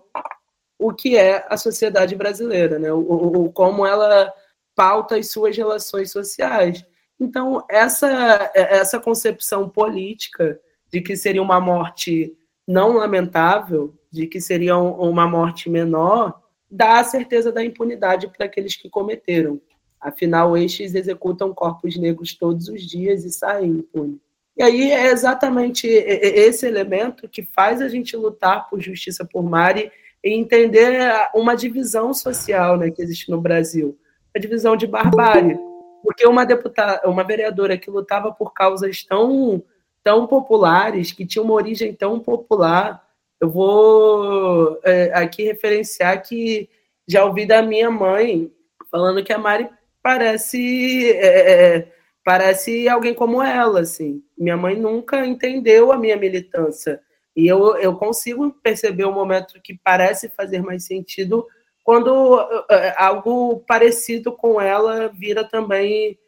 o que é a sociedade brasileira, né? o, o como ela pauta as suas relações sociais. Então, essa, essa concepção política de que seria uma morte não lamentável, de que seria uma morte menor, dá a certeza da impunidade para aqueles que cometeram. Afinal, estes executam corpos negros todos os dias e saem impunes. E aí é exatamente esse elemento que faz a gente lutar por justiça por Mari e entender uma divisão social né, que existe no Brasil a divisão de barbárie. Porque uma deputada, uma vereadora que lutava por causas tão, tão populares, que tinha uma origem tão popular, eu vou é, aqui referenciar que já ouvi da minha mãe falando que a Mari parece é, é parece alguém como ela, assim. Minha mãe nunca entendeu a minha militância. E eu, eu consigo perceber o um momento que parece fazer mais sentido quando uh, algo parecido com ela vira também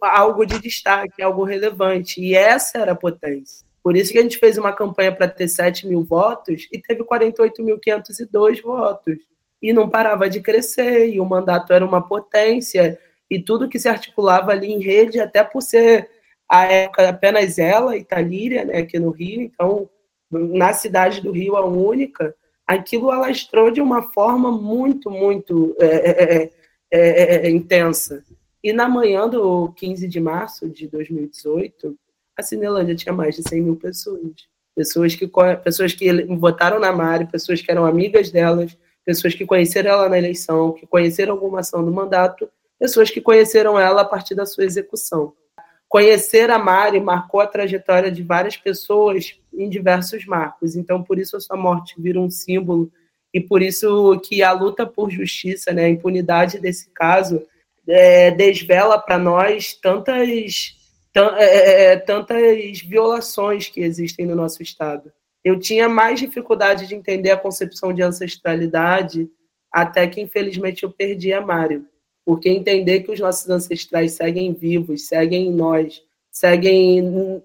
algo de destaque, algo relevante. E essa era a potência. Por isso que a gente fez uma campanha para ter 7 mil votos e teve 48.502 votos. E não parava de crescer, e o mandato era uma potência e tudo que se articulava ali em rede, até por ser a época apenas ela e Talíria, né, aqui no Rio, então na cidade do Rio a única, aquilo alastrou de uma forma muito, muito é é, é, é, é, intensa. E na manhã do 15 de março de 2018, a Cinelândia tinha mais de 100 mil pessoas. Pessoas que, pessoas que votaram na Mari, pessoas que eram amigas delas, pessoas que conheceram ela na eleição, que conheceram alguma ação do mandato pessoas que conheceram ela a partir da sua execução. Conhecer a Mari marcou a trajetória de várias pessoas em diversos marcos. Então, por isso a sua morte vira um símbolo e por isso que a luta por justiça, né, a impunidade desse caso, é, desvela para nós tantas, é, é, é, tantas violações que existem no nosso Estado. Eu tinha mais dificuldade de entender a concepção de ancestralidade até que, infelizmente, eu perdi a Mário porque entender que os nossos ancestrais seguem vivos, seguem em nós, seguem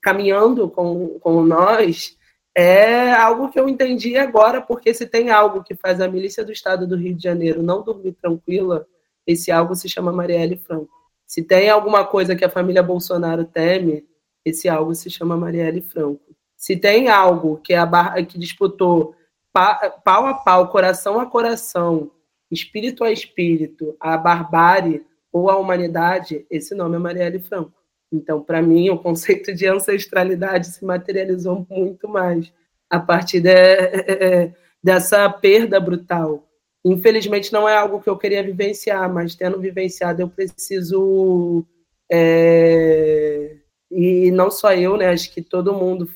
caminhando com, com nós, é algo que eu entendi agora, porque se tem algo que faz a milícia do Estado do Rio de Janeiro não dormir tranquila, esse algo se chama Marielle Franco. Se tem alguma coisa que a família Bolsonaro teme, esse algo se chama Marielle Franco. Se tem algo que, a que disputou pau a pau, coração a coração, espírito a espírito, a barbárie ou a humanidade, esse nome é Marielle Franco. Então, para mim, o conceito de ancestralidade se materializou muito mais a partir de, é, dessa perda brutal. Infelizmente, não é algo que eu queria vivenciar, mas tendo vivenciado, eu preciso é, e não só eu, né? Acho que todo mundo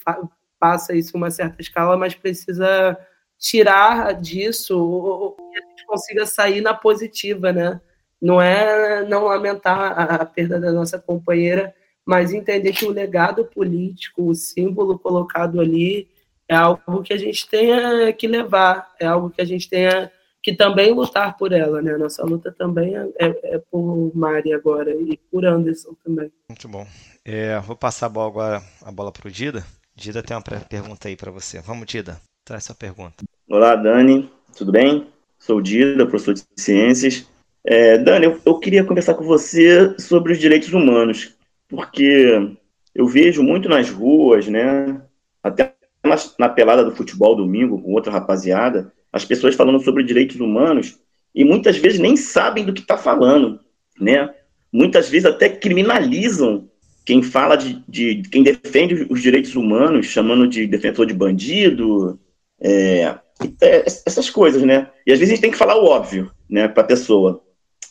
passa isso em uma certa escala, mas precisa tirar disso que a gente consiga sair na positiva, né? Não é não lamentar a, a perda da nossa companheira, mas entender que o legado político, o símbolo colocado ali, é algo que a gente tenha que levar, é algo que a gente tenha que também lutar por ela, né? Nossa luta também é, é, é por Mari agora e por Anderson também. Muito bom. É, vou passar a bola agora a bola para o Dida. Dida tem uma pergunta aí para você. Vamos, Dida, traz sua pergunta. Olá, Dani, tudo bem? Sou o Dida, professor de ciências. É, Dani, eu, eu queria conversar com você sobre os direitos humanos, porque eu vejo muito nas ruas, né? Até na, na pelada do futebol domingo com outra rapaziada, as pessoas falando sobre direitos humanos e muitas vezes nem sabem do que está falando, né? Muitas vezes até criminalizam quem fala de, de, quem defende os direitos humanos, chamando de defensor de bandido, é, essas coisas, né? E às vezes a gente tem que falar o óbvio, né, para a pessoa.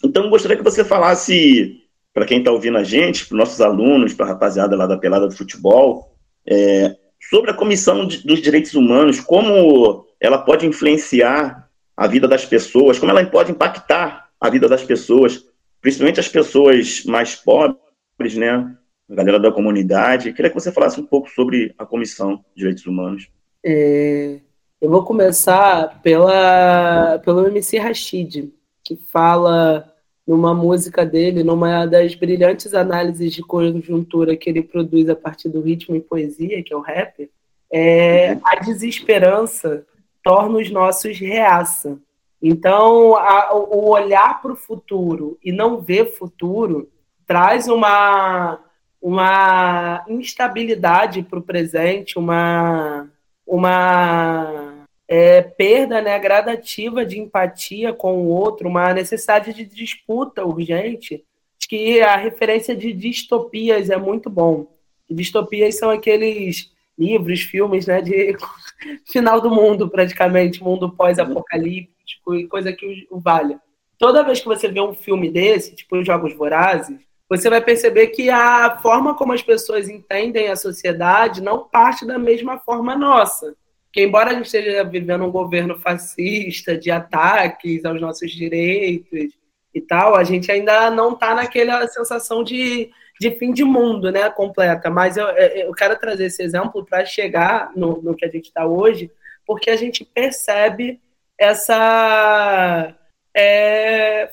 Então, gostaria que você falasse para quem está ouvindo a gente, para nossos alunos, para a rapaziada lá da pelada do futebol, é, sobre a Comissão de, dos Direitos Humanos, como ela pode influenciar a vida das pessoas, como ela pode impactar a vida das pessoas, principalmente as pessoas mais pobres, né? A galera da comunidade. Queria que você falasse um pouco sobre a Comissão de Direitos Humanos. É, eu vou começar pela, pelo MC Rashid, que fala numa música dele, numa das brilhantes análises de conjuntura que ele produz a partir do ritmo e poesia, que é o rap, é, a desesperança torna os nossos reaça. Então, a, o olhar para o futuro e não ver futuro traz uma, uma instabilidade para o presente, uma, uma é, perda né, gradativa de empatia com o outro, uma necessidade de disputa urgente, que a referência de distopias é muito bom. Distopias são aqueles livros, filmes né, de final do mundo, praticamente, mundo pós-apocalíptico e coisa que o valha. Toda vez que você vê um filme desse, tipo Jogos Vorazes, você vai perceber que a forma como as pessoas entendem a sociedade não parte da mesma forma nossa que embora a gente esteja vivendo um governo fascista, de ataques aos nossos direitos e tal, a gente ainda não está naquela sensação de, de fim de mundo, né, completa. Mas eu, eu quero trazer esse exemplo para chegar no, no que a gente está hoje, porque a gente percebe essa é,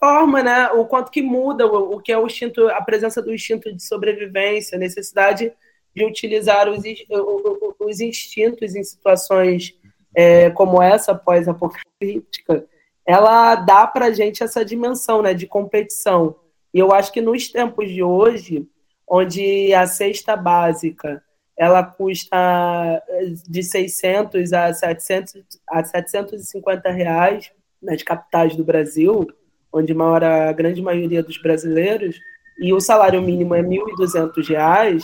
forma, né, o quanto que muda o, o que é o instinto, a presença do instinto de sobrevivência, necessidade de utilizar os, os instintos em situações é, como essa pós-apocalíptica, ela dá para a gente essa dimensão né, de competição. E eu acho que nos tempos de hoje, onde a cesta básica ela custa é, de 600 a, 700, a 750 reais nas capitais do Brasil, onde mora a grande maioria dos brasileiros, e o salário mínimo é R$ 1.200,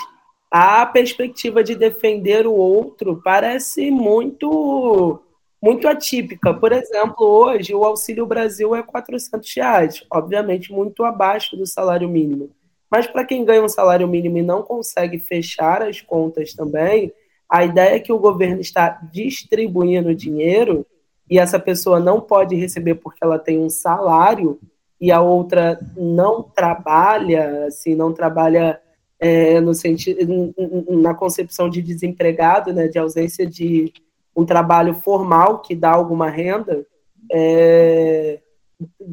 a perspectiva de defender o outro parece muito muito atípica. Por exemplo, hoje o Auxílio Brasil é 400 reais, obviamente muito abaixo do salário mínimo. Mas para quem ganha um salário mínimo e não consegue fechar as contas também, a ideia é que o governo está distribuindo dinheiro e essa pessoa não pode receber porque ela tem um salário e a outra não trabalha, assim, não trabalha é, no sentido, na concepção de desempregado, né, de ausência de um trabalho formal que dá alguma renda, é,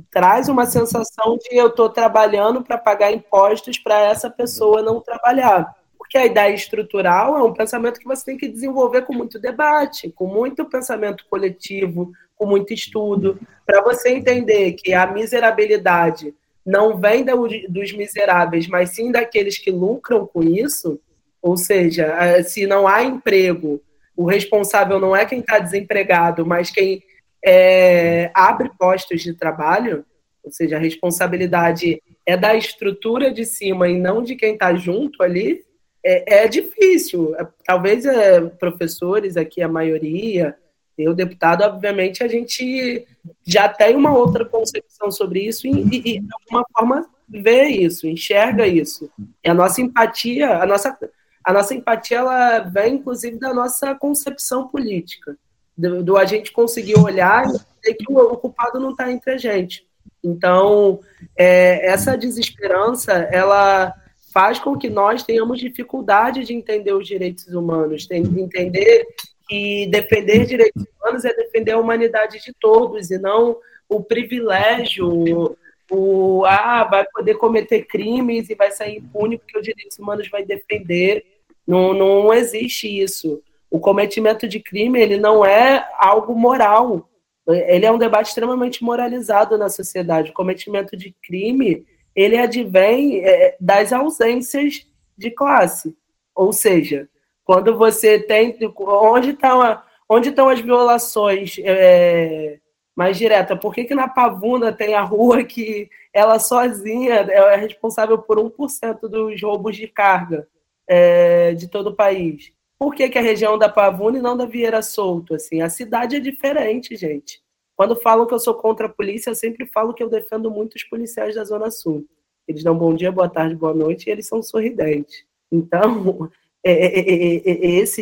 traz uma sensação de eu estou trabalhando para pagar impostos para essa pessoa não trabalhar. Porque a ideia estrutural é um pensamento que você tem que desenvolver com muito debate, com muito pensamento coletivo, com muito estudo, para você entender que a miserabilidade não vem dos miseráveis, mas sim daqueles que lucram com isso, ou seja, se não há emprego, o responsável não é quem está desempregado, mas quem é, abre postos de trabalho, ou seja, a responsabilidade é da estrutura de cima e não de quem está junto ali, é, é difícil. É, talvez é, professores aqui, a maioria, eu, deputado, obviamente, a gente já tem uma outra concepção sobre isso e, e, de alguma forma, vê isso, enxerga isso. E a nossa empatia, a nossa, a nossa empatia, ela vem, inclusive, da nossa concepção política. Do, do a gente conseguir olhar e ver que o, o culpado não está entre a gente. Então, é, essa desesperança, ela faz com que nós tenhamos dificuldade de entender os direitos humanos, de entender que defender direitos humanos é defender a humanidade de todos e não o privilégio, o ah, vai poder cometer crimes e vai sair impune porque os direitos humanos vai defender. Não, não existe isso. O cometimento de crime ele não é algo moral. Ele é um debate extremamente moralizado na sociedade. O cometimento de crime ele advém é, das ausências de classe. Ou seja, quando você tem. Onde, tá, onde estão as violações é, mais diretas? Por que, que na Pavuna tem a rua que ela sozinha é responsável por 1% dos roubos de carga é, de todo o país? Por que, que a região da Pavuna e não da Vieira Solto? Assim, a cidade é diferente, gente. Quando falam que eu sou contra a polícia, eu sempre falo que eu defendo muito os policiais da Zona Sul. Eles dão bom dia, boa tarde, boa noite e eles são sorridentes. Então, esse,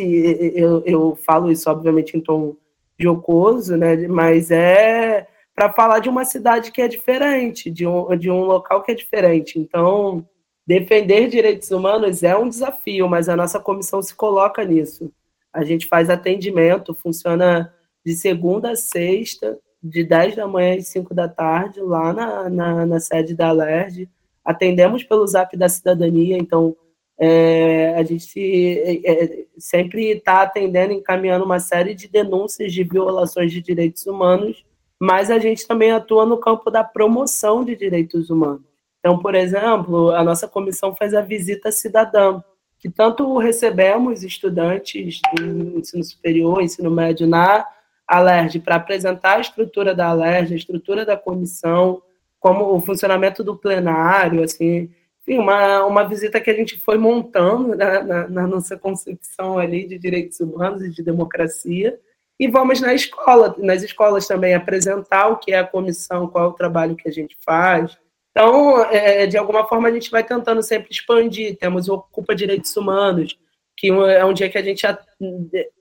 eu, eu falo isso, obviamente, em tom jocoso, né? mas é para falar de uma cidade que é diferente, de um, de um local que é diferente. Então, defender direitos humanos é um desafio, mas a nossa comissão se coloca nisso. A gente faz atendimento, funciona de segunda a sexta, de 10 da manhã às 5 da tarde, lá na, na, na sede da Alerj. Atendemos pelo Zap da Cidadania, então é, a gente é, é sempre está atendendo, encaminhando uma série de denúncias de violações de direitos humanos, mas a gente também atua no campo da promoção de direitos humanos. Então, por exemplo, a nossa comissão faz a visita cidadã, que tanto recebemos estudantes do ensino superior, ensino médio na Alerj para apresentar a estrutura da Alerj, a estrutura da comissão, como o funcionamento do plenário, assim, enfim, uma, uma visita que a gente foi montando na, na, na nossa concepção ali de direitos humanos e de democracia, e vamos na escola, nas escolas também apresentar o que é a comissão, qual é o trabalho que a gente faz. Então, é, de alguma forma, a gente vai tentando sempre expandir. Temos o Ocupa Direitos Humanos, que é um dia que a gente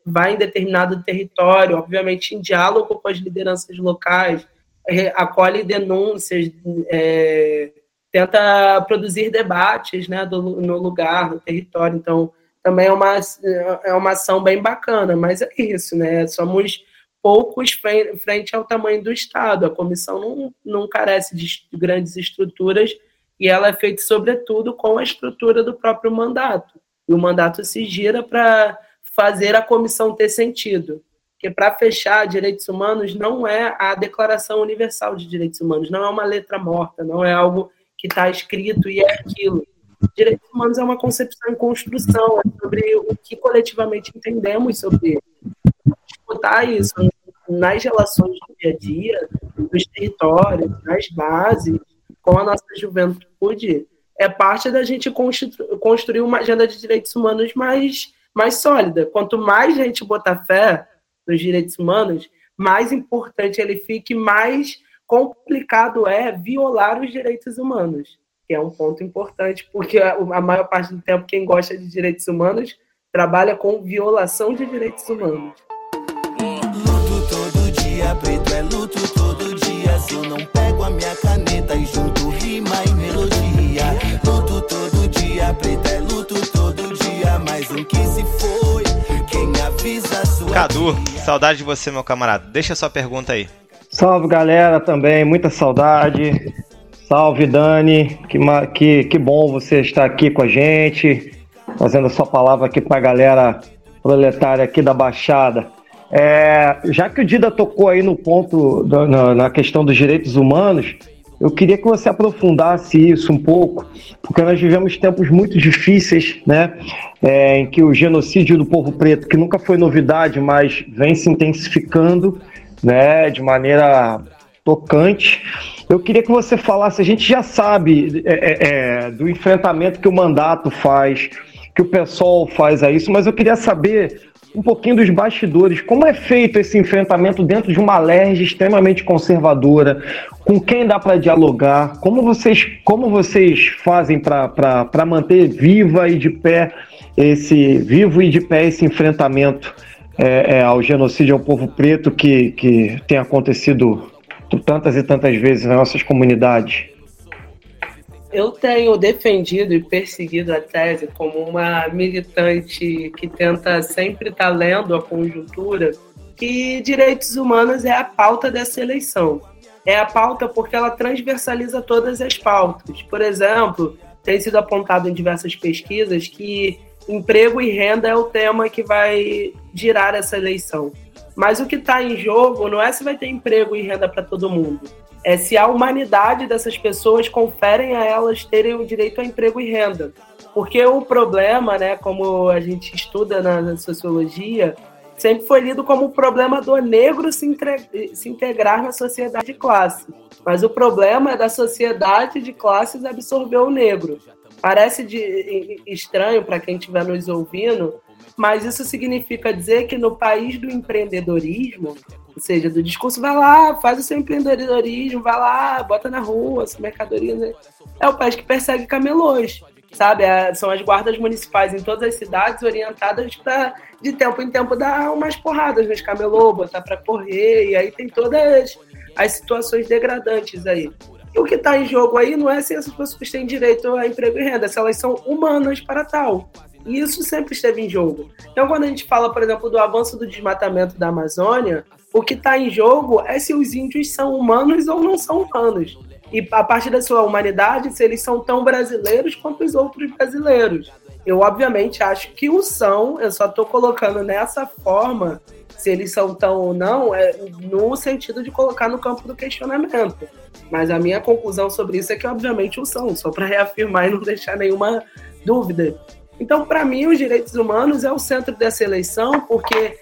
vai em determinado território, obviamente em diálogo com as lideranças locais, acolhe denúncias, é, tenta produzir debates né, do, no lugar, no território. Então, também é uma, é uma ação bem bacana, mas é isso, né? Somos poucos frente ao tamanho do Estado. A comissão não, não carece de grandes estruturas e ela é feita, sobretudo, com a estrutura do próprio mandato. E o mandato se gira para fazer a comissão ter sentido. Porque para fechar direitos humanos não é a Declaração Universal de Direitos Humanos, não é uma letra morta, não é algo que está escrito e é aquilo. Direitos humanos é uma concepção em construção, é sobre o que coletivamente entendemos sobre. Disputar isso nas relações do dia a dia, nos territórios, nas bases, com a nossa juventude, é parte da gente construir uma agenda de direitos humanos mais, mais sólida. Quanto mais gente botar fé nos direitos humanos, mais importante ele fique, mais complicado é violar os direitos humanos, que é um ponto importante, porque a, maior parte do tempo quem gosta de direitos humanos trabalha com violação de direitos humanos. Luto todo dia, preto é luto todo dia. Se eu não pego a minha caneta e junto rima e melodia. Luto todo dia, preto é luto todo dia. Mais um que se foi, quem avisa sua. Cadu, saudade de você, meu camarada. Deixa sua pergunta aí. Salve galera também, muita saudade. Salve Dani, que, que, que bom você estar aqui com a gente, fazendo a sua palavra aqui para a galera proletária aqui da Baixada. É, já que o Dida tocou aí no ponto, na, na questão dos direitos humanos, eu queria que você aprofundasse isso um pouco, porque nós vivemos tempos muito difíceis, né? É, em que o genocídio do povo preto, que nunca foi novidade, mas vem se intensificando, né? De maneira tocante. Eu queria que você falasse, a gente já sabe é, é, é do enfrentamento que o mandato faz que o pessoal faz a isso, mas eu queria saber um pouquinho dos bastidores. Como é feito esse enfrentamento dentro de uma LERJ extremamente conservadora? Com quem dá para dialogar? Como vocês, como vocês fazem para manter viva e de pé esse vivo e de pé esse enfrentamento é, é, ao genocídio ao povo preto que, que tem acontecido tantas e tantas vezes nas nossas comunidades? Eu tenho defendido e perseguido a tese como uma militante que tenta sempre estar lendo a conjuntura que direitos humanos é a pauta dessa eleição. É a pauta porque ela transversaliza todas as pautas. Por exemplo, tem sido apontado em diversas pesquisas que emprego e renda é o tema que vai girar essa eleição. Mas o que está em jogo não é se vai ter emprego e renda para todo mundo é se a humanidade dessas pessoas conferem a elas terem o direito a emprego e renda. Porque o problema, né, como a gente estuda na, sociologia, sempre foi lido como o problema do negro se, entre, se integrar na sociedade de classe. Mas o problema é da sociedade de classes absorver o negro. Parece de, estranho para quem estiver nos ouvindo, mas isso significa dizer que no país do empreendedorismo, ou seja, do discurso, vai lá, faz o seu empreendedorismo, vai lá, bota na rua, sua mercadoria. Né? É o país que persegue camelôs, sabe? É, são as guardas municipais em todas as cidades orientadas para, de tempo em tempo, dar umas porradas nos camelô, botar para correr, e aí tem todas as situações degradantes aí. E o que está em jogo aí não é se essas pessoas têm direito a emprego e renda, se elas são humanas para tal. E isso sempre esteve em jogo. Então, quando a gente fala, por exemplo, do avanço do desmatamento da Amazônia, o que está em jogo é se os índios são humanos ou não são humanos. E a partir da sua humanidade, se eles são tão brasileiros quanto os outros brasileiros. Eu, obviamente, acho que o são, eu só estou colocando nessa forma, se eles são tão ou não, é no sentido de colocar no campo do questionamento. Mas a minha conclusão sobre isso é que, obviamente, o são, só para reafirmar e não deixar nenhuma dúvida. Então, para mim, os direitos humanos é o centro dessa eleição, porque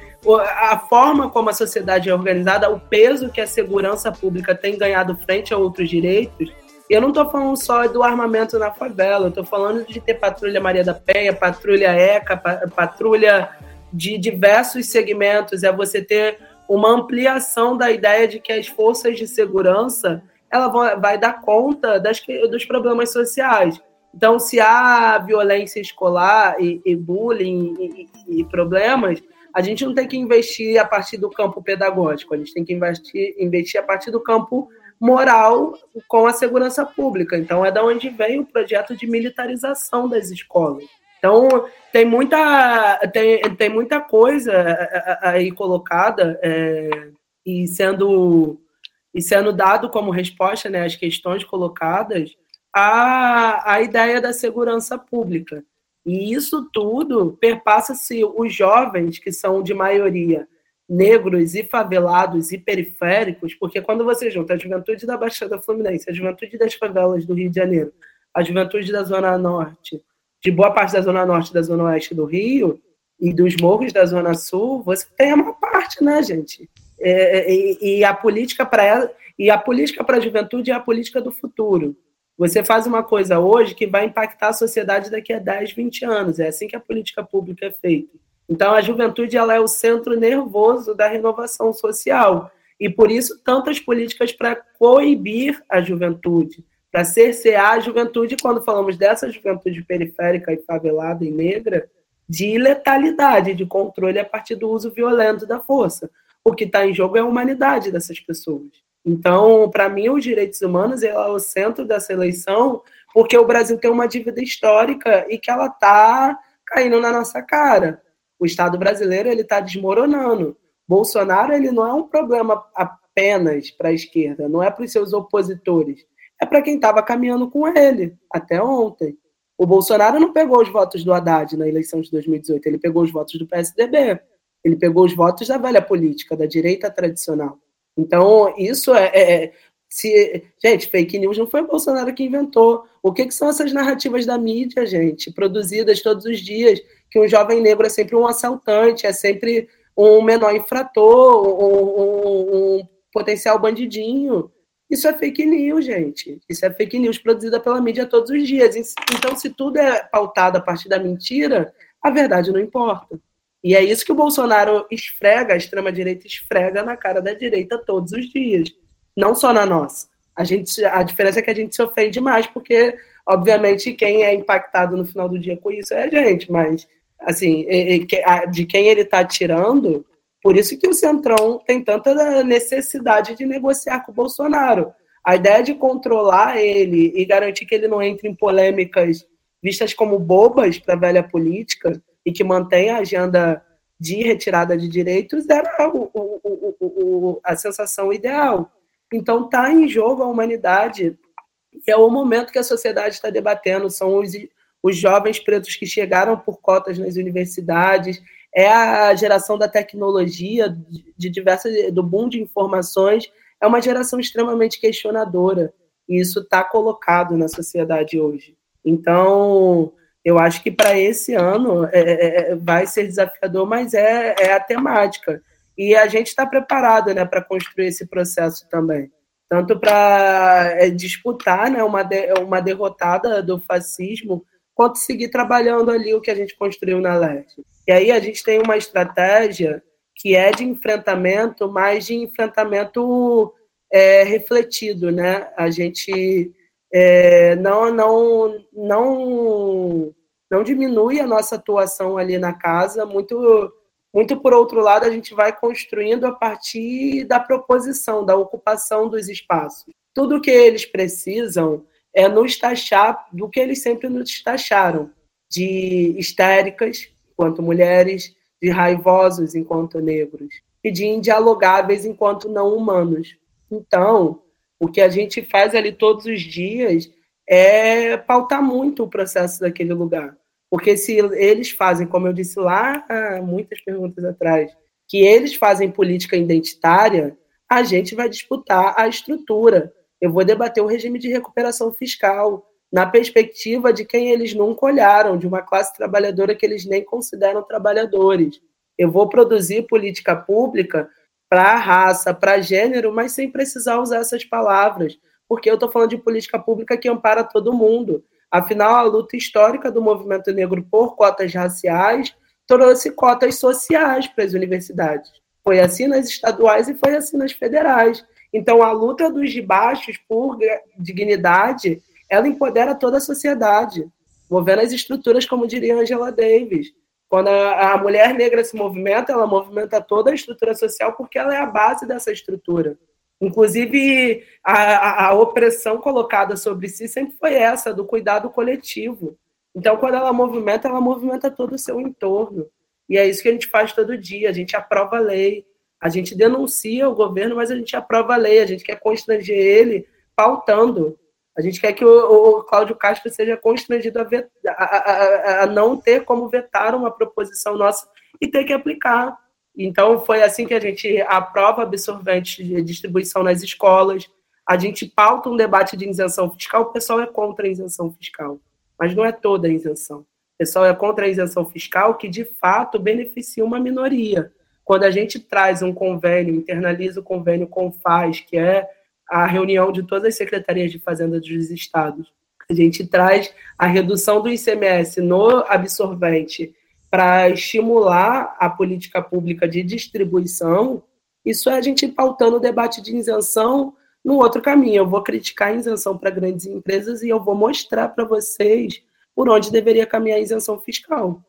a forma como a sociedade é organizada, o peso que a segurança pública tem ganhado frente a outros direitos. Eu não estou falando só do armamento na favela, eu estou falando de ter patrulha Maria da Penha, patrulha ECA, patrulha de diversos segmentos, é você ter uma ampliação da ideia de que as forças de segurança ela vai dar conta das, dos problemas sociais. Então, se há violência escolar e, e bullying e, e, problemas, a gente não tem que investir a partir do campo pedagógico, a gente tem que investir, investir a partir do campo moral com a segurança pública. Então, é da onde vem o projeto de militarização das escolas. Então, tem muita, tem, tem muita coisa aí colocada é, e, sendo, e sendo dado como resposta né, às questões colocadas a, a ideia da segurança pública. E isso tudo perpassa-se os jovens, que são de maioria negros e favelados e periféricos, porque quando você junta a juventude da Baixada Fluminense, a juventude das favelas do Rio de Janeiro, a juventude da Zona Norte, de boa parte da Zona Norte da Zona Oeste do Rio, e dos morros da Zona Sul, você tem uma parte, né, gente? É, é e, e, a política para e a política para a juventude é a política do futuro. Você faz uma coisa hoje que vai impactar a sociedade daqui a 10, 20 anos. É assim que a política pública é feita. Então, a juventude ela é o centro nervoso da renovação social. E por isso, tantas políticas para coibir a juventude, para cercear a juventude, quando falamos dessa juventude periférica e favelada e negra, de letalidade, de controle a partir do uso violento da força. O que está em jogo é a humanidade dessas pessoas. Então, para mim, os direitos humanos é o centro dessa eleição, porque o Brasil tem uma dívida histórica e que ela está caindo na nossa cara. O Estado brasileiro ele está desmoronando. Bolsonaro ele não é um problema apenas para a esquerda, não é para os seus opositores, é para quem estava caminhando com ele até ontem. O Bolsonaro não pegou os votos do Haddad na eleição de 2018, ele pegou os votos do PSDB, ele pegou os votos da velha política, da direita tradicional. Então, isso é, é, é. Se, gente, fake news não foi o Bolsonaro que inventou. O que, que são essas narrativas da mídia, gente, produzidas todos os dias? Que um jovem negro é sempre um assaltante, é sempre um menor infrator, um, um, um potencial bandidinho. Isso é fake news, gente. Isso é fake news produzida pela mídia todos os dias. Então, se tudo é pautado a partir da mentira, a verdade não importa. E é isso que o Bolsonaro esfrega, a extrema-direita esfrega na cara da direita todos os dias. Não só na nossa. A, gente, a diferença é que a gente se ofende mais, porque, obviamente, quem é impactado no final do dia com isso é a gente. Mas, assim, de quem ele está tirando, por isso que o Centrão tem tanta necessidade de negociar com o Bolsonaro. A ideia de controlar ele e garantir que ele não entre em polêmicas vistas como bobas para a velha política e que mantém a agenda de retirada de direitos era o, o, o, a sensação ideal. Então está em jogo a humanidade e é o momento que a sociedade está debatendo. São os, os jovens pretos que chegaram por cotas nas universidades, é a geração da tecnologia, de diversas, do boom de informações, é uma geração extremamente questionadora. E isso está colocado na sociedade hoje. Então, eu acho que para esse ano é, é, é, vai ser desafiador, mas é, é a temática. E a gente está preparado né, para construir esse processo também. Tanto para é, disputar né, uma, de, uma derrotada do fascismo, quanto seguir trabalhando ali o que a gente construiu na Leste. E aí a gente tem uma estratégia que é de enfrentamento, mas de enfrentamento é, refletido, né? A gente é, não, não, não, não diminui a nossa atuação ali na casa, muito, muito por outro lado, a gente vai construindo a partir da proposição, da ocupação dos espaços. Tudo que eles precisam é nos taxar do que eles sempre nos taxaram, de histéricas, enquanto mulheres, de raivosos enquanto negros e de indialogáveis enquanto não humanos. Então, o que a gente faz ali todos os dias é pautar muito o processo daquele lugar. Porque se eles fazem, como eu disse lá, muitas perguntas atrás, que eles fazem política identitária, a gente vai disputar a estrutura. Eu vou debater o regime de recuperação fiscal, na perspectiva de quem eles nunca olharam, de uma classe trabalhadora que eles nem consideram trabalhadores. Eu vou produzir política pública para raça, para gênero, mas sem precisar usar essas palavras, porque eu estou falando de política pública que ampara todo mundo. Afinal, a luta histórica do movimento negro por cotas raciais trouxe cotas sociais para as universidades. Foi assim nas estaduais e foi assim nas federais. Então, a luta dos de baixos por dignidade ela empodera toda a sociedade, movendo as estruturas, como diria Angela Davis. Quando a, mulher negra se movimenta, ela movimenta toda a estrutura social porque ela é a base dessa estrutura. Inclusive, a, a, opressão colocada sobre si sempre foi essa, do cuidado coletivo. Então, quando ela movimenta, ela movimenta todo o seu entorno. E é isso que a gente faz todo dia. A gente aprova a lei, a gente denuncia o governo, mas a gente aprova a lei, a gente quer constranger ele pautando. A gente quer que o, o Cláudio Castro seja constrangido a, a, a, a, não ter como vetar uma proposição nossa e ter que aplicar. Então, foi assim que a gente aprova absorvente de distribuição nas escolas, a gente pauta um debate de isenção fiscal, o pessoal é contra a isenção fiscal, mas não é toda a isenção. O pessoal é contra a isenção fiscal que, de fato, beneficia uma minoria. Quando a gente traz um convênio, internaliza o convênio com o FAS, que é a reunião de todas as secretarias de fazenda dos estados. A gente traz a redução do ICMS no absorvente para estimular a política pública de distribuição. Isso é a gente pautando o debate de isenção no outro caminho. Eu vou criticar a isenção para grandes empresas e eu vou mostrar para vocês por onde deveria caminhar a isenção fiscal.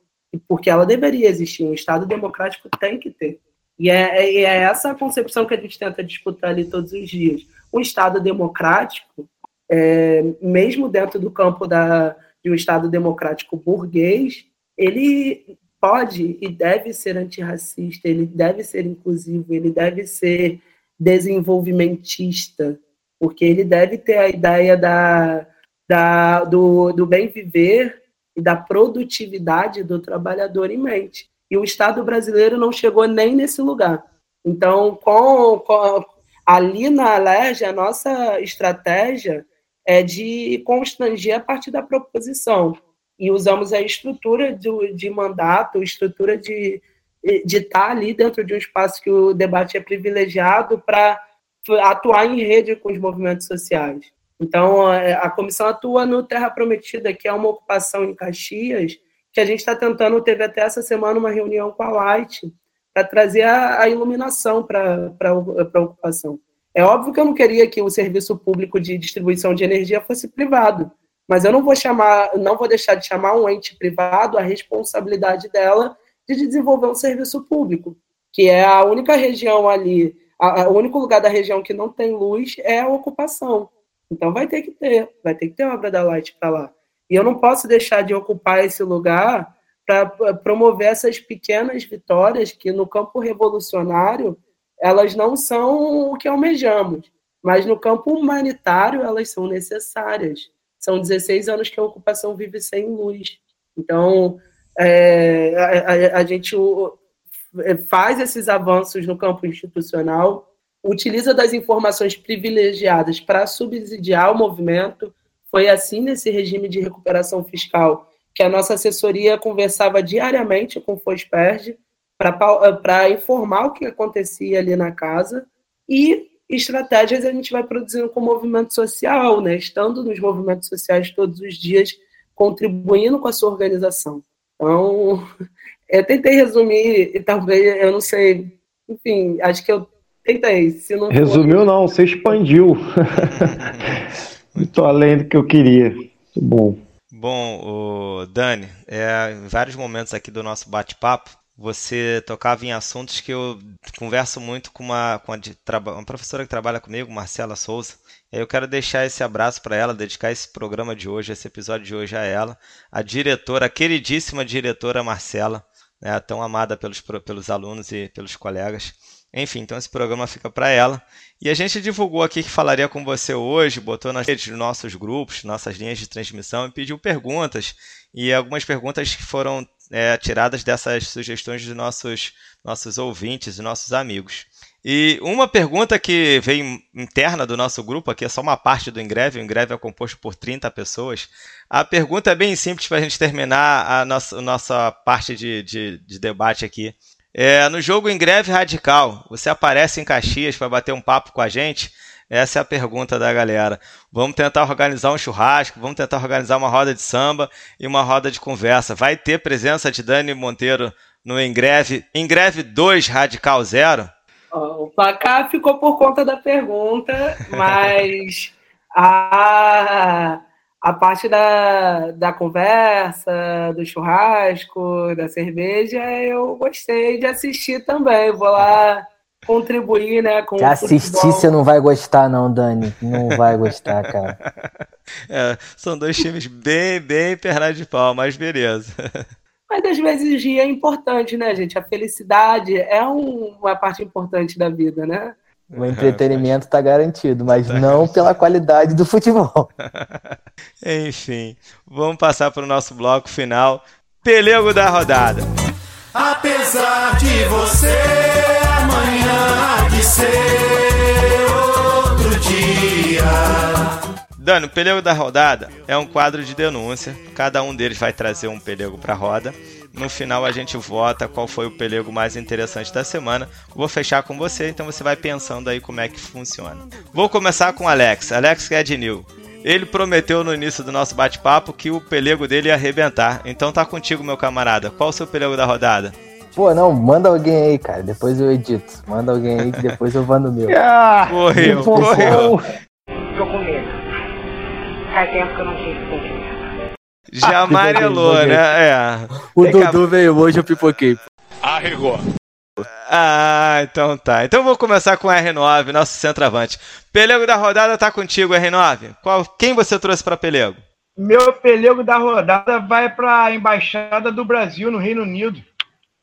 Porque ela deveria existir. Um Estado democrático tem que ter. E é, é essa a concepção que a gente tenta disputar ali todos os dias um Estado democrático, é, mesmo dentro do campo da, de um Estado democrático burguês, ele pode e deve ser antirracista, ele deve ser inclusivo, ele deve ser desenvolvimentista, porque ele deve ter a ideia da, da, do, do bem viver e da produtividade do trabalhador em mente. E o Estado brasileiro não chegou nem nesse lugar. Então, com, com, Ali na LERJ, a nossa estratégia é de constranger a partir da proposição. E usamos a estrutura de, de mandato, estrutura de, de estar ali dentro de um espaço que o debate é privilegiado para atuar em rede com os movimentos sociais. Então, é, a comissão atua no Terra Prometida, que é uma ocupação em Caxias, que a gente está tentando, teve até essa semana uma reunião com a Light, para trazer a, a iluminação para a ocupação. É óbvio que eu não queria que o serviço público de distribuição de energia fosse privado, mas eu não vou chamar, não vou deixar de chamar um ente privado a responsabilidade dela de desenvolver um serviço público, que é a única região ali, a, a, o único lugar da região que não tem luz é a ocupação. Então vai ter que ter, vai ter que ter obra da Light para lá. E eu não posso deixar de ocupar esse lugar para promover essas pequenas vitórias que no campo revolucionário elas não são o que almejamos, mas no campo humanitário elas são necessárias. São 16 anos que a ocupação vive sem luz. Então, é, a, a, a gente é, faz esses avanços no campo institucional, utiliza das informações privilegiadas para subsidiar o movimento. Foi assim nesse regime de recuperação fiscal que a nossa assessoria conversava diariamente com o FOSPERD para informar o que acontecia ali na casa e estratégias a gente vai produzindo com o movimento social, né? estando nos movimentos sociais todos os dias, contribuindo com a sua organização. Então, eu tentei resumir e talvez, eu não sei, enfim, acho que eu tentei. Se não Resumiu for... não, você expandiu. Muito além do que eu queria. Muito bom. Bom, o Dani, é, em vários momentos aqui do nosso bate-papo, você tocava em assuntos que eu converso muito com uma, com uma professora que trabalha comigo, Marcela Souza. Eu quero deixar esse abraço para ela, dedicar esse programa de hoje, esse episódio de hoje a ela, a diretora, a queridíssima diretora Marcela, né, tão amada pelos, pelos alunos e pelos colegas. Enfim, então esse programa fica para ela. E a gente divulgou aqui que falaria com você hoje, botou nas redes dos nossos grupos, nossas linhas de transmissão e pediu perguntas. E algumas perguntas que foram é, tiradas dessas sugestões dos nossos, nossos ouvintes e nossos amigos. E uma pergunta que veio interna do nosso grupo, aqui é só uma parte do Ingreve, o Ingreve é composto por 30 pessoas. A pergunta é bem simples para a gente terminar a nossa, a nossa parte de, de, de debate aqui. É, no jogo Ingreve Radical, você aparece em Caxias para bater um papo com a gente? Essa é a pergunta da galera. Vamos tentar organizar um churrasco, vamos tentar organizar uma roda de samba e uma roda de conversa. Vai ter presença de Dani Monteiro no Engreve, Engreve 2 Radical Zero? O placar ficou por conta da pergunta, mas a, a parte da, da conversa, do churrasco, da cerveja, eu gostei de assistir também. Vou lá contribuir, né? Com Se assistir, você não vai gostar, não, Dani. Não vai gostar, cara. É, são dois times bem, bem perna de pau, mas beleza. Mas às vezes rir é importante, né, gente? A felicidade é um, uma parte importante da vida, né? O entretenimento está garantido, mas não pela qualidade do futebol. Enfim, vamos passar para o nosso bloco final. Pelego da rodada. Apesar de você amanhã há de ser outro dia. Dani, o pelego da rodada é um quadro de denúncia. Cada um deles vai trazer um pelego para a roda. No final a gente vota qual foi o pelego mais interessante da semana. Vou fechar com você, então você vai pensando aí como é que funciona. Vou começar com Alex. Alex Gadnil. Ele prometeu no início do nosso bate-papo que o pelego dele ia arrebentar. Então tá contigo, meu camarada. Qual o seu pelego da rodada? Pô, não, manda alguém aí, cara. Depois eu edito. Manda alguém aí que depois eu mando o meu. Ah, correu, correu. Tô com medo. Faz tempo que eu não tinha Já amarelou, né? É. O Tem Dudu que... veio hoje, eu pipoquei. Arregou. Ah, então tá. Então vou começar com o R9, nosso centroavante. Pelego da rodada tá contigo, R9. Qual, quem você trouxe para Pelego? Meu pelego da rodada vai para a Embaixada do Brasil no Reino Unido.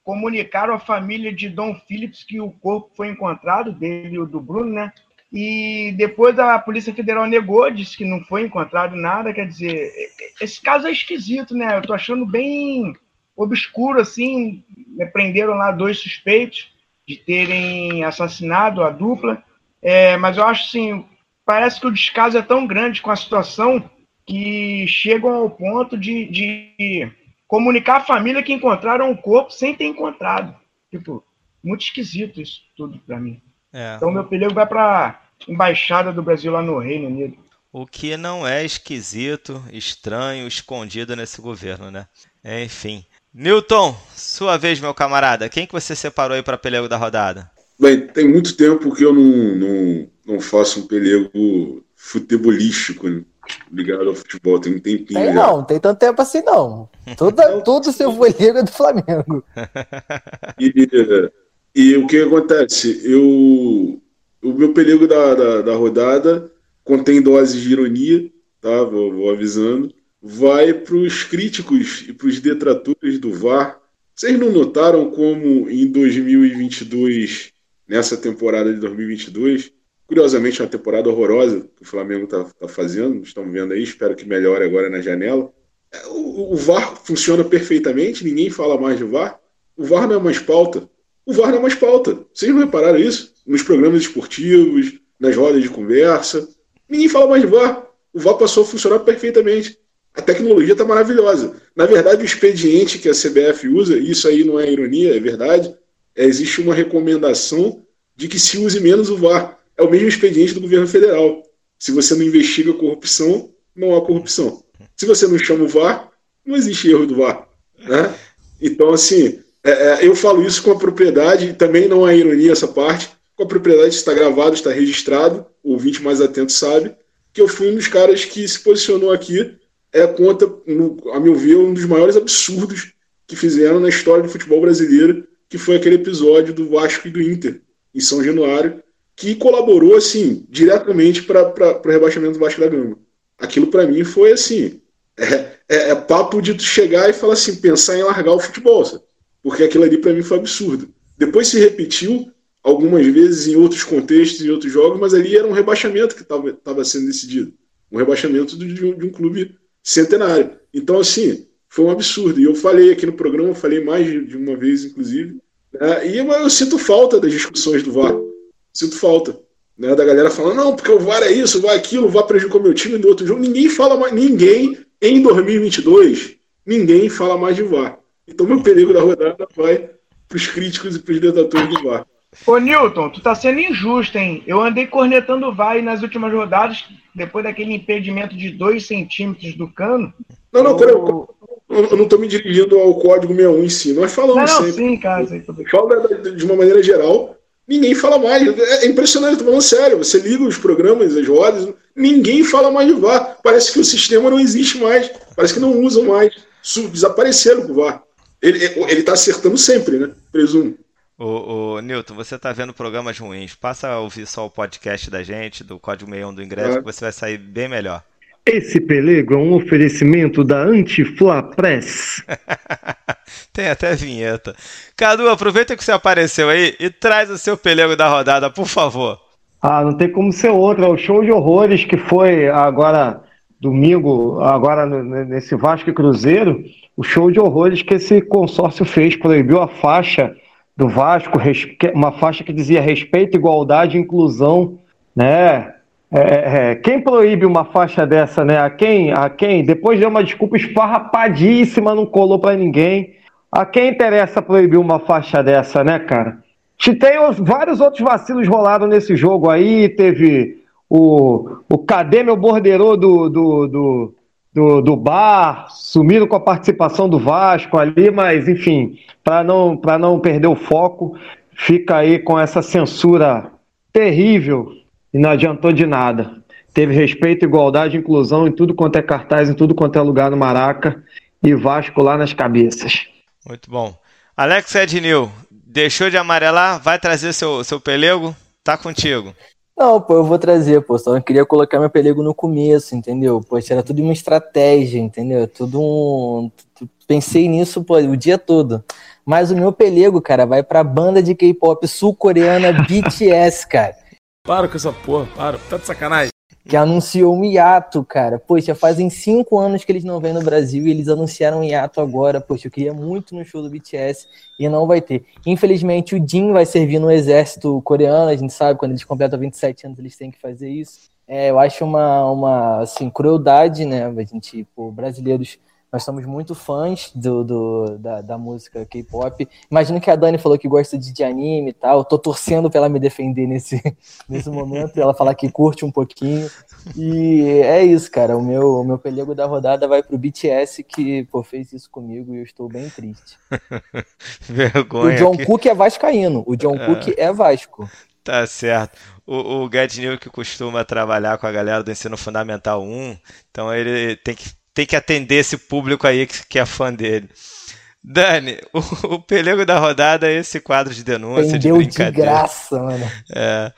Comunicaram à família de Dom Phillips que o corpo foi encontrado, dele e do Bruno, né? E depois a Polícia Federal negou, disse que não foi encontrado nada. Quer dizer, esse caso é esquisito, né? Eu tô achando bem obscuro, assim. Né? Prenderam lá dois suspeitos de terem assassinado a dupla. É, mas eu acho assim, parece que o descaso é tão grande com a situação que chegam ao ponto de, de comunicar à família que encontraram o corpo sem ter encontrado. Tipo, muito esquisito isso tudo para mim. É. Então meu pelego vai para embaixada do Brasil lá no Reino Unido. O que não é esquisito, estranho, escondido nesse governo, né? Enfim. Newton, sua vez, meu camarada. Quem que você separou aí para pelego da rodada? Bem, tem muito tempo que eu não, não, não faço um pelego futebolístico né? Ligado ao futebol. Tem um tempinho. Tem não, não tem tanto tempo assim não. Tudo, tudo seu folhego é do Flamengo. E, e o que acontece? Eu, o meu pelego da, da, da rodada contém doses de ironia, tá? Vou, vou avisando. Vai para os críticos e para os detratores do VAR. Vocês não notaram como em 2022, nessa temporada de 2022, curiosamente uma temporada horrorosa que o Flamengo está tá fazendo, estão vendo aí, espero que melhore agora na janela. É, O, o VAR funciona perfeitamente, ninguém fala mais de VAR. O VAR não é mais pauta. O VAR não é mais pauta. Vocês não repararam isso? Nos programas esportivos, nas rodas de conversa. Ninguém fala mais de VAR. O VAR passou a funcionar perfeitamente. A tecnologia está maravilhosa. Na verdade, o expediente que a CBF usa, e isso aí não é ironia, é verdade, é, existe uma recomendação de que se use menos o VAR. É o mesmo expediente do governo federal. Se você não investiga corrupção, não há corrupção. Se você não chama o VAR, não existe erro do VAR. Né? Então, assim, é, é, eu falo isso com a propriedade, também não é ironia essa parte, com a propriedade está gravado, está registrado, o ouvinte mais atento sabe, que eu fui um dos caras que se posicionou aqui é, contra, no, a meu ver, um dos maiores absurdos que fizeram na história do futebol brasileiro, que foi aquele episódio do Vasco e do Inter, em São Januário, que colaborou, assim, diretamente para o rebaixamento do Vasco da Gama. Aquilo, para mim, foi, assim, é, é, é papo de tu chegar e falar assim, pensar em largar o futebol, sabe? porque aquilo ali, para mim, foi absurdo. Depois se repetiu, algumas vezes em outros contextos, em outros jogos, mas ali era um rebaixamento que estava sendo decidido. Um rebaixamento de, de, um, de um clube centenário. Então, assim, foi um absurdo. E eu falei aqui no programa, falei mais de, uma vez, inclusive, né? e eu, sinto falta das discussões do VAR. Sinto falta. Né? Da galera falando, não, porque o VAR é isso, o VAR é aquilo, o VAR prejudicou meu time no outro jogo. Ninguém fala mais, ninguém em 2022, ninguém fala mais de VAR. Então, meu perigo da rodada vai para os críticos e para os detratores do VAR. Ô, Newton, tu tá sendo injusto, hein? Eu andei cornetando o VAR nas últimas rodadas, depois daquele impedimento de 2 centímetros do cano. Não, não, eu... eu, eu não tô me dirigindo ao código 61 em si. Nós falamos não, não, sempre. Sim, cara, Fala de uma maneira geral. Ninguém fala mais. É impressionante, tô falando sério. Você liga os programas, as rodas, ninguém fala mais de VAR. Parece que o sistema não existe mais. Parece que não usam mais. Desapareceram com o VAR. Ele, ele tá acertando sempre, né? Presumo. Ô, ô, Newton, você tá vendo programas ruins. Passa a ouvir só o podcast da gente, do Código 61 do Ingresso, é. que você vai sair bem melhor. Esse pelego é um oferecimento da Antifla Press. Tem até vinheta. Cadu, aproveita que você apareceu aí e traz o seu pelego da rodada, por favor. Ah, não tem como ser outro. É o show de horrores que foi agora domingo, agora nesse Vasco e Cruzeiro. O show de horrores que esse consórcio fez, proibiu a faixa do Vasco, uma faixa que dizia respeito, igualdade e inclusão, né? É, é, quem proíbe uma faixa dessa, né? A quem, a quem, depois deu uma desculpa esfarrapadíssima, não colou para ninguém. A quem interessa proibir uma faixa dessa, né, cara? Tem os, vários outros vacilos rolaram nesse jogo aí, teve o, o Cadê meu borderô do, do, do, do, do bar, sumiram com a participação do Vasco ali, mas enfim, para não, não perder o foco, fica aí com essa censura terrível e não adiantou de nada. Teve respeito, igualdade, inclusão em tudo quanto é cartaz, em tudo quanto é lugar no Maraca e Vasco lá nas cabeças. Muito bom. Alex Ednil, deixou de amarelar? Vai trazer seu, seu pelego? Tá contigo. Não, pô, eu vou trazer, pô. Só não queria colocar meu pelego no começo, entendeu? Poxa, era tudo uma estratégia, entendeu? Tudo um. Pensei nisso, pô, o dia todo. Mas o meu pelego, cara, vai pra banda de K-pop sul-coreana BTS, cara. Para com essa porra, para, tá de sacanagem. Que anunciou um hiato, cara. Poxa, fazem cinco anos que eles não vêm no Brasil e eles anunciaram um hiato agora. Poxa, eu queria muito no show do BTS e não vai ter. Infelizmente, o Jin vai servir no exército coreano. A gente sabe, quando eles completam 27 anos, eles têm que fazer isso. É, eu acho uma, uma assim, crueldade, né? A gente, por brasileiros nós somos muito fãs do, do da, da, música K-pop. Imagino que a Dani falou que gosta de, de anime e tal. Eu tô torcendo pra ela me defender nesse, nesse momento, ela falar que curte um pouquinho. E é isso, cara. O meu, o meu pelego da rodada vai pro BTS, que pô, fez isso comigo e eu estou bem triste. Vergonha. O John que... Cook é vascaíno. O John é. Cook é Vasco. Tá certo. O, o Gadnil que costuma trabalhar com a galera do ensino fundamental 1, então ele tem que, tem que atender esse público aí que, que é fã dele. Dani, o, o pelego da rodada é esse quadro de denúncia, Pendeu de brincadeira. de graça, mano. É.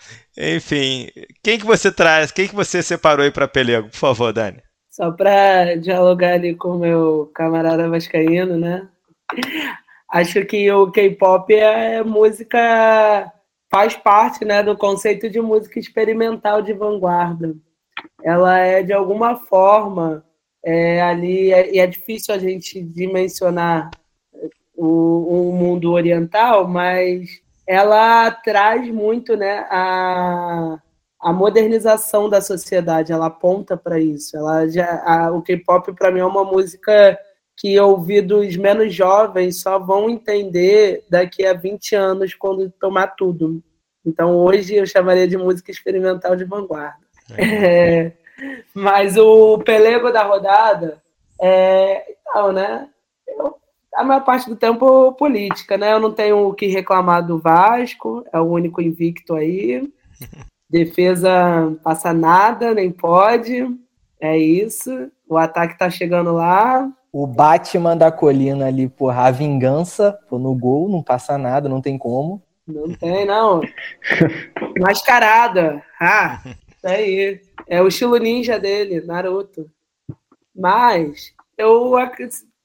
Enfim, quem que você traz, quem que você separou aí para pelego? Por favor, Dani. Só para dialogar ali com o meu camarada vascaíno, né? Acho que o K-pop é música faz parte, né, do conceito de música experimental de vanguarda. Ela é de alguma forma é, ali é, e é, é difícil a gente dimensionar o, o mundo oriental, mas ela traz muito né, a, a modernização da sociedade, ela aponta para isso. Ela já, a, o K-pop, para mim, é uma música que ouvidos menos jovens só vão entender daqui a 20 anos, quando tomar tudo. Então, hoje eu chamaria de música experimental de vanguarda. É. mas o pelego da rodada é. Então, né? Eu a maior parte do tempo política, né? Eu não tenho o que reclamar do Vasco, é o único invicto aí. Defesa passa nada, nem pode. É isso. O ataque tá chegando lá. O Batman da colina ali, porra, a vingança, pô, no gol, não passa nada, não tem como. Não tem, não. Mascarada. Ah, isso aí. É o estilo ninja dele, Naruto. Mas eu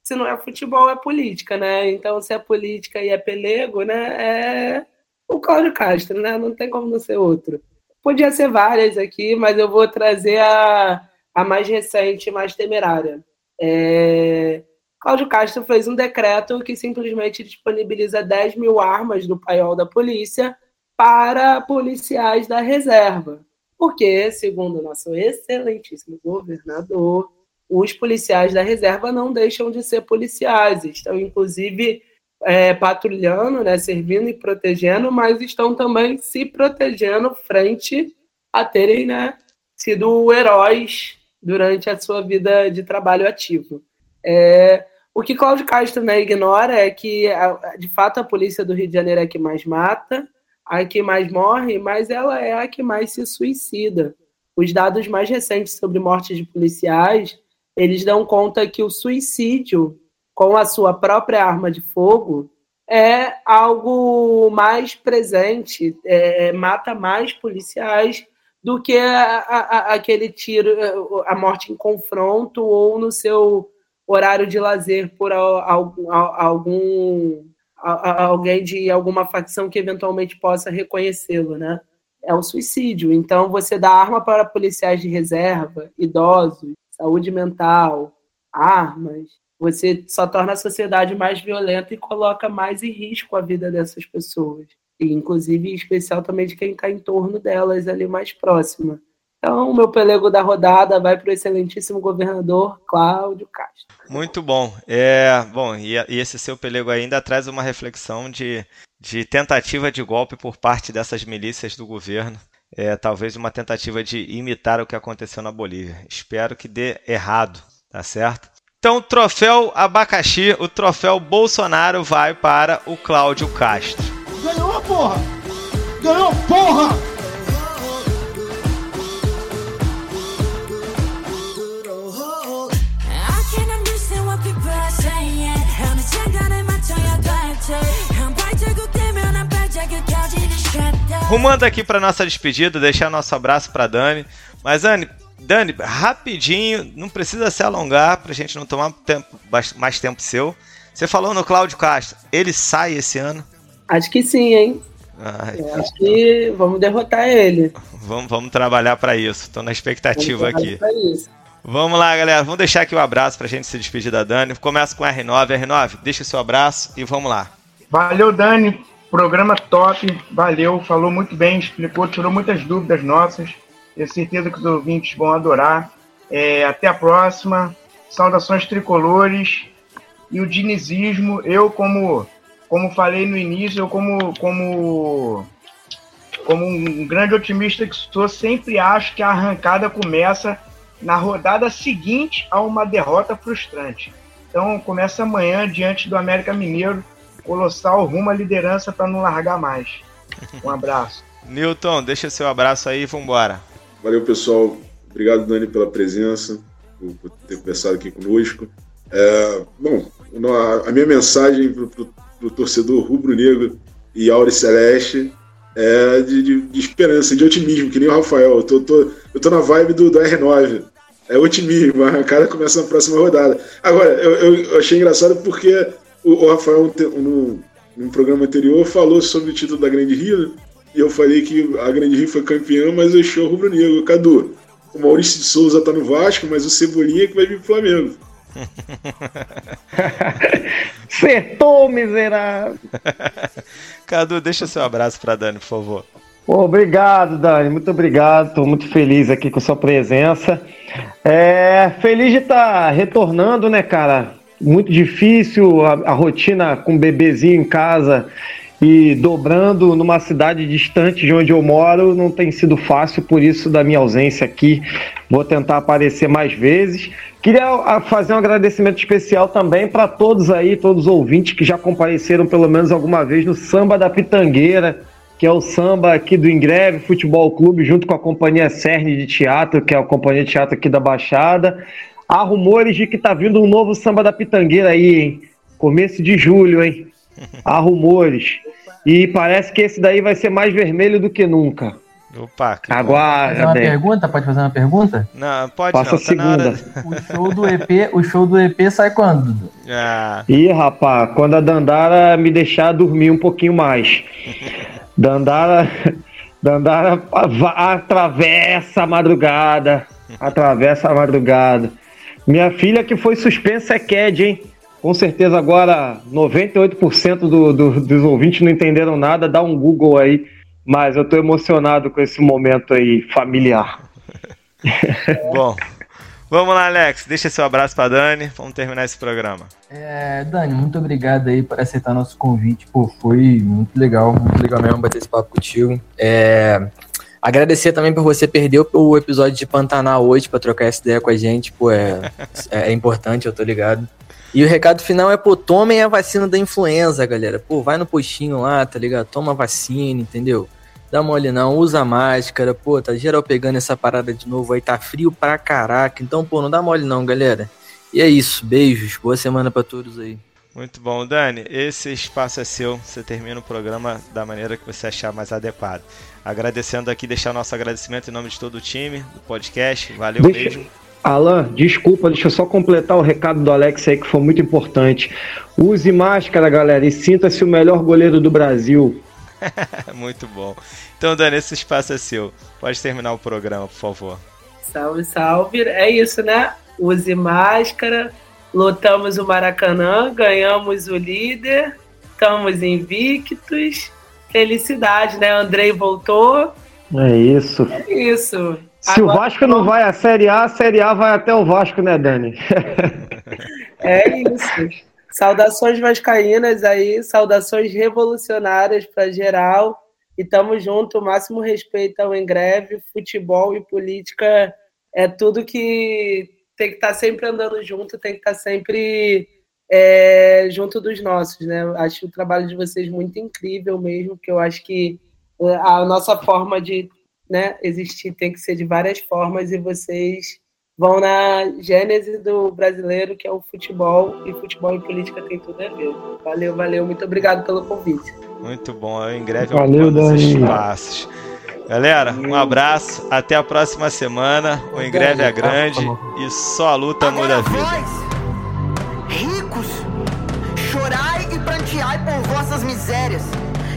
se não é futebol, é política, né? Então, se é política e é pelego, né? É o Cláudio Castro, né? Não tem como não ser outro. Podia ser várias aqui, mas eu vou trazer a, a mais recente, mais temerária. É... Cláudio Castro fez um decreto que simplesmente disponibiliza 10 mil armas do paiol da polícia para policiais da reserva. Porque, segundo o nosso excelentíssimo governador, os policiais da reserva não deixam de ser policiais, estão inclusive é, patrulhando, né, servindo e protegendo, mas estão também se protegendo frente a terem né, sido heróis durante a sua vida de trabalho ativo. É, o que Cláudio Castro né, ignora é que, de fato, a polícia do Rio de Janeiro é que mais mata, a que mais morre, mas ela é a que mais se suicida. Os dados mais recentes sobre mortes de policiais eles dão conta que o suicídio com a sua própria arma de fogo é algo mais presente, é, é, mata mais policiais do que a, a, aquele tiro, a morte em confronto ou no seu horário de lazer por algum alguém de alguma facção que eventualmente possa reconhecê-lo, né? É o suicídio. Então você dá arma para policiais de reserva, idosos, saúde mental, armas, você só torna a sociedade mais violenta e coloca mais em risco a vida dessas pessoas. E, inclusive, em especial também de quem está em torno delas, ali mais próxima. Então, o meu pelego da rodada vai para o excelentíssimo governador Cláudio Castro. Muito bom. É, bom, e, e esse seu pelego ainda traz uma reflexão de, de tentativa de golpe por parte dessas milícias do governo é, talvez uma tentativa de imitar o que aconteceu na Bolívia. Espero que dê errado, tá certo? Então, o troféu abacaxi, o troféu Bolsonaro vai para o Cláudio Castro. Ganhou, porra! Ganhou, porra! Rumando aqui para nossa despedida, deixar nosso abraço para Dani. Mas Dani, Dani, rapidinho, não precisa se alongar para a gente não tomar tempo, mais tempo seu. Você falou no Cláudio Castro, ele sai esse ano? Acho que sim, hein? Ai, acho que vamos derrotar ele. Vamos, vamos trabalhar para isso. Estou na expectativa aqui. Vamos lá, galera. Vamos deixar aqui o um abraço para a gente se despedir da Dani. Começa com R9. R9, deixa o seu abraço e vamos lá. Valeu, Dani. Programa top, valeu, falou muito bem, explicou, tirou muitas dúvidas nossas. Tenho certeza que os ouvintes vão adorar. É, até a próxima saudações tricolores e o dinizismo. Eu, como, como falei no início, eu como, como, como um grande otimista que sou, sempre acho que a arrancada começa na rodada seguinte a uma derrota frustrante. Então começa amanhã diante do América Mineiro, colossal rumo à liderança para não largar mais. Um abraço. Newton, deixa seu abraço aí e vambora. Valeu, pessoal. Obrigado, Dani, pela presença, por, ter conversado aqui conosco. É, bom, a minha mensagem para o torcedor rubro-negro e Aure Celeste é de, de, de, esperança, de otimismo, que nem o Rafael. Eu tô, tô, eu tô na vibe do, do R9. É otimismo, a arrancada começa na próxima rodada. Agora, eu, eu achei engraçado porque o, Rafael, no, no programa anterior, falou sobre o título da Grande Rio, né? e eu falei que a Grande Rio foi campeã, mas eu achei o Rubro Negro. Cadu, o Maurício de Souza tá no Vasco, mas o Cebolinha é que vai vir pro Flamengo. Acertou, miserável! Cadu, deixa seu abraço para Dani, por favor. Obrigado, Dani. Muito obrigado. Estou muito feliz aqui com sua presença. É, feliz de estar tá retornando, né, cara? Muito difícil a, a rotina com bebezinho em casa e dobrando numa cidade distante de onde eu moro não tem sido fácil, por isso da minha ausência aqui. Vou tentar aparecer mais vezes. Queria ah, fazer um agradecimento especial também para todos aí, todos os ouvintes que já compareceram pelo menos alguma vez no Samba da Pitangueira, que é o samba aqui do Ingreve Futebol Clube, junto com a companhia Cerne de Teatro, que é a companhia de teatro aqui da Baixada. Há rumores de que tá vindo um novo Samba da Pitangueira aí, hein? Começo de julho, hein? Há rumores. E parece que esse daí vai ser mais vermelho do que nunca. Opa, que Aguarda. Fazer uma pergunta? Pode fazer uma pergunta? Não, pode Passa não. a segunda. Tá o, show do EP, o show do EP sai quando? Ah. Ih, rapaz, quando a Dandara me deixar dormir um pouquinho mais. Dandara, Dandara atravessa a madrugada. Atravessa a madrugada. Minha filha que foi suspensa é Ked, hein? Com certeza agora 98% do, do, dos ouvintes não entenderam nada, dá um Google aí, mas eu tô emocionado com esse momento aí familiar. Bom, vamos lá, Alex, deixa seu abraço para Dani, vamos terminar esse programa. É, Dani, muito obrigado aí por aceitar nosso convite, pô, foi muito legal, muito legal mesmo bater esse papo contigo. É, Agradecer também por você perder o episódio de Pantanal hoje para trocar essa ideia com a gente, pô, é, é importante, eu tô ligado. E o recado final é, pô, tomem a vacina da influenza, galera. Pô, vai no postinho lá, tá ligado? Toma vacina, entendeu? Dá mole não, usa máscara, pô, tá geral pegando essa parada de novo aí, tá frio pra caraca. Então, pô, não dá mole não, galera. E é isso, beijos, boa semana para todos aí. Muito bom, Dani. Esse espaço é seu. Você termina o programa da maneira que você achar mais adequado. Agradecendo aqui, deixar nosso agradecimento em nome de todo o time do podcast. Valeu Deixa... mesmo. Alan, desculpa, deixa eu só completar o recado do Alex aí que foi muito importante. Use máscara, galera, e sinta-se o melhor goleiro do Brasil. muito bom. Então, Dani, esse espaço é seu. Pode terminar o programa, por favor. Salve, salve. É isso, né? Use máscara, lotamos o Maracanã, ganhamos o líder, estamos invictos. Felicidade, né? Andrei voltou. É isso. É isso. Se Agora, o Vasco não vai à Série A, a Série A vai até o Vasco, né, Dani? é isso. Saudações vascaínas aí, saudações revolucionárias para geral. E tamo junto, máximo respeito ao Engreve, futebol e política é tudo que tem que estar tá sempre andando junto, tem que estar tá sempre é, junto dos nossos, né? Acho o trabalho de vocês muito incrível mesmo, que eu acho que a nossa forma de né, existir tem que ser de várias formas e vocês vão na gênese do brasileiro, que é o futebol, e futebol e política tem tudo a ver. Valeu, valeu, muito obrigado pelo convite. Muito bom, eu em greve valeu, Dani. espaços. Galera, um abraço, até a próxima semana. O Em Greve é grande e só a luta muda a vida. Ricos, chorai e pranteai por vossas misérias,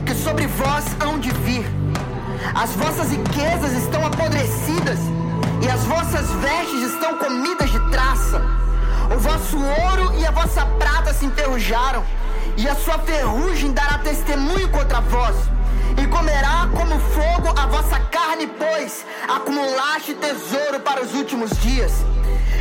que sobre vós hão de vir as vossas riquezas estão apodrecidas, e as vossas vestes estão comidas de traça. O vosso ouro e a vossa prata se enferrujaram, e a sua ferrugem dará testemunho contra vós. E comerá como fogo a vossa carne, pois acumulaste tesouro para os últimos dias.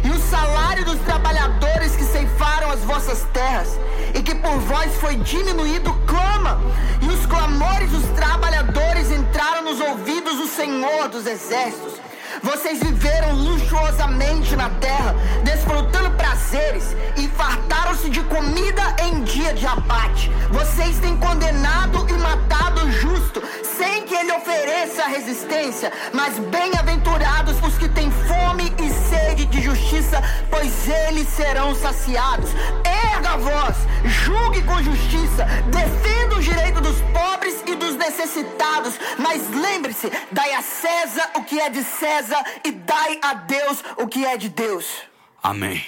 e o salário dos trabalhadores que ceifaram as vossas terras, e que por vós foi diminuído, clama, e os clamores dos trabalhadores entraram nos ouvidos do Senhor dos Exércitos. Vocês viveram luxuosamente na terra, desfrutando prazeres e fartaram-se de comida em dia de abate. Vocês têm condenado e matado o justo, sem que ele ofereça resistência. Mas bem-aventurados os que têm fome e sede de justiça, pois eles serão saciados. Erga a voz, julgue com justiça, defenda o direito dos pobres e dos necessitados. Mas lembre-se: dai a César o que é de César e dai a Deus o que é de Deus. Amém.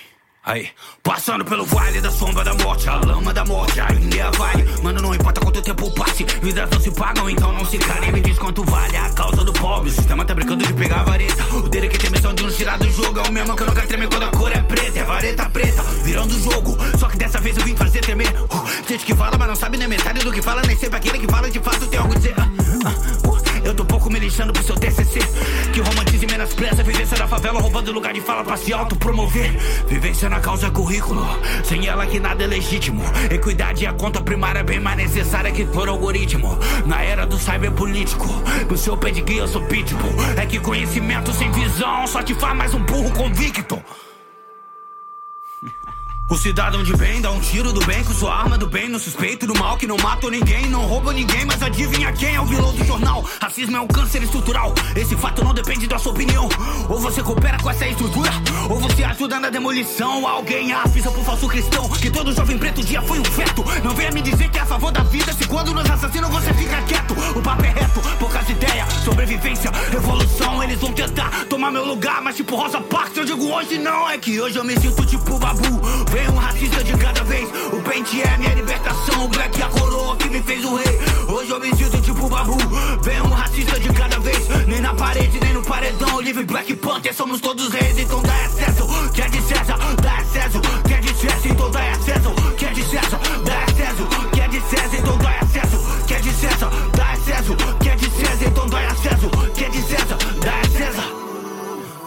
Aí, passando pelo vale da sombra da morte, a lama da morte ainda vale. Mano, não importa quanto tempo passe, vidas não se pagam, então não se calem. Me diz quanto vale a causa do pobre. O sistema tá brincando de pegar a vareta. O dele que tem missão de nos tirar do jogo é o mesmo que nunca treme quando a cor é preta. É vareta preta, virando o jogo. Só que dessa vez eu vim fazer tremer. Uh, gente que fala, mas não sabe nem metade do que fala, nem sempre aquele que fala de fato tem algo a dizer. Uh, uh. Eu tô pouco me lixando pro seu TCC Que romantize menospreza Vivência da favela roubando lugar de fala pra se autopromover. Vivência na causa é currículo Sem ela que nada é legítimo. Equidade é a conta primária Bem mais necessária que todo algoritmo. Na era do cyberpolítico Pro seu guia eu sou pitbull É que conhecimento sem visão Só te faz mais um burro convicto o cidadão de bem dá um tiro do bem com sua arma do bem no suspeito do mal que não mata ninguém, não rouba ninguém, mas adivinha quem é o vilão do jornal? Racismo é um câncer estrutural. Esse fato não depende da sua opinião. Ou você coopera com essa estrutura, ou você ajuda na demolição. Alguém avisa pro falso cristão que todo jovem preto dia foi um feto. Não venha me dizer que é a favor da vida se quando nos assassinam você fica quieto. O papo é reto, poucas ideias, sobrevivência, revolução. Eles vão tentar tomar meu lugar, mas tipo Rosa Parks eu digo hoje não. É que hoje eu me sinto tipo babu. Vem um racista de cada vez. O pente é minha libertação. O black é a coroa que me fez o rei. Hoje eu me sinto tipo babu. Vem um racista de cada vez. Nem na parede, nem no paredão. Livre Black Panther, somos todos reis. Então dá acesso. Que é de César, dá acesso. Que é de César, então dá acesso. Que é de César, dá acesso. Que é de César, então dá acesso. Que é de César, dá acesso. Que é de César, então dá acesso. Que é de César.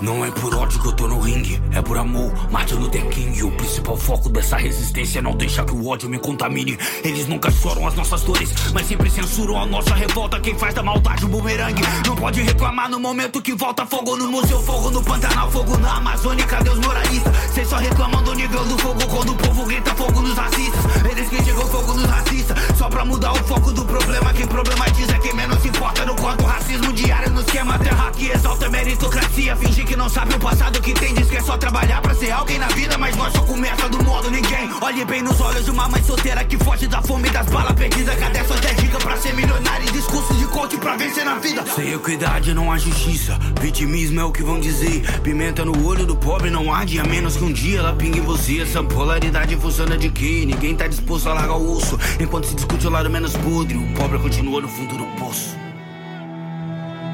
Não é por ódio que eu tô no ringue, é por amor. Martin Luther King, o principal foco dessa resistência é não deixar que o ódio me contamine. Eles nunca choram as nossas dores, mas sempre censuram a nossa revolta. Quem faz da maldade um bumerangue não pode reclamar no momento que volta fogo no museu, fogo no Pantanal, fogo na Amazônia. Cadê os moralistas? Cês só reclamam do nível do fogo quando o povo grita fogo nos racistas. Eles que chegam fogo nos racistas, só pra mudar o foco do problema. Quem problematiza é quem menos importa no quanto racismo diário nos queima. Terra que exalta a meritocracia, fingir que não sabe o passado que tem Diz que é só trabalhar pra ser alguém na vida Mas nós só começa do modo ninguém. Olhe bem nos olhos de uma mãe solteira Que foge da fome e das balas perdidas Cadê suas 10 dicas pra ser milionário E discurso de coach pra vencer na vida. Sem equidade não há justiça Vitimismo é o que vão dizer. Pimenta no olho do pobre não arde A menos que um dia ela pingue você. Essa polaridade funciona de quê? Ninguém tá disposto a largar o osso. Enquanto se discute o lado menos podre O pobre continua no fundo do poço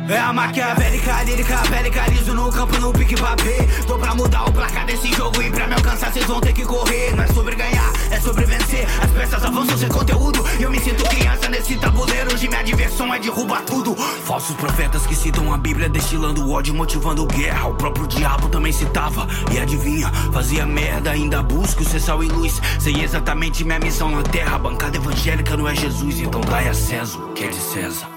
é a maquiavélica, lírica, bélica, liso no campo, no pique papê. Tô pra mudar o placar desse jogo e pra me alcançar cês vão ter que correr. Não é sobre ganhar, é sobre vencer. As peças avançam sem conteúdo. Eu me sinto criança nesse tabuleiro Hoje minha diversão é derrubar tudo. Falsos profetas que citam a Bíblia destilando ódio, motivando guerra. O próprio diabo também citava. E adivinha, fazia merda, ainda busco ser sal e luz Sei exatamente minha missão na terra. A bancada evangélica não é Jesus, então dai a César, que é de César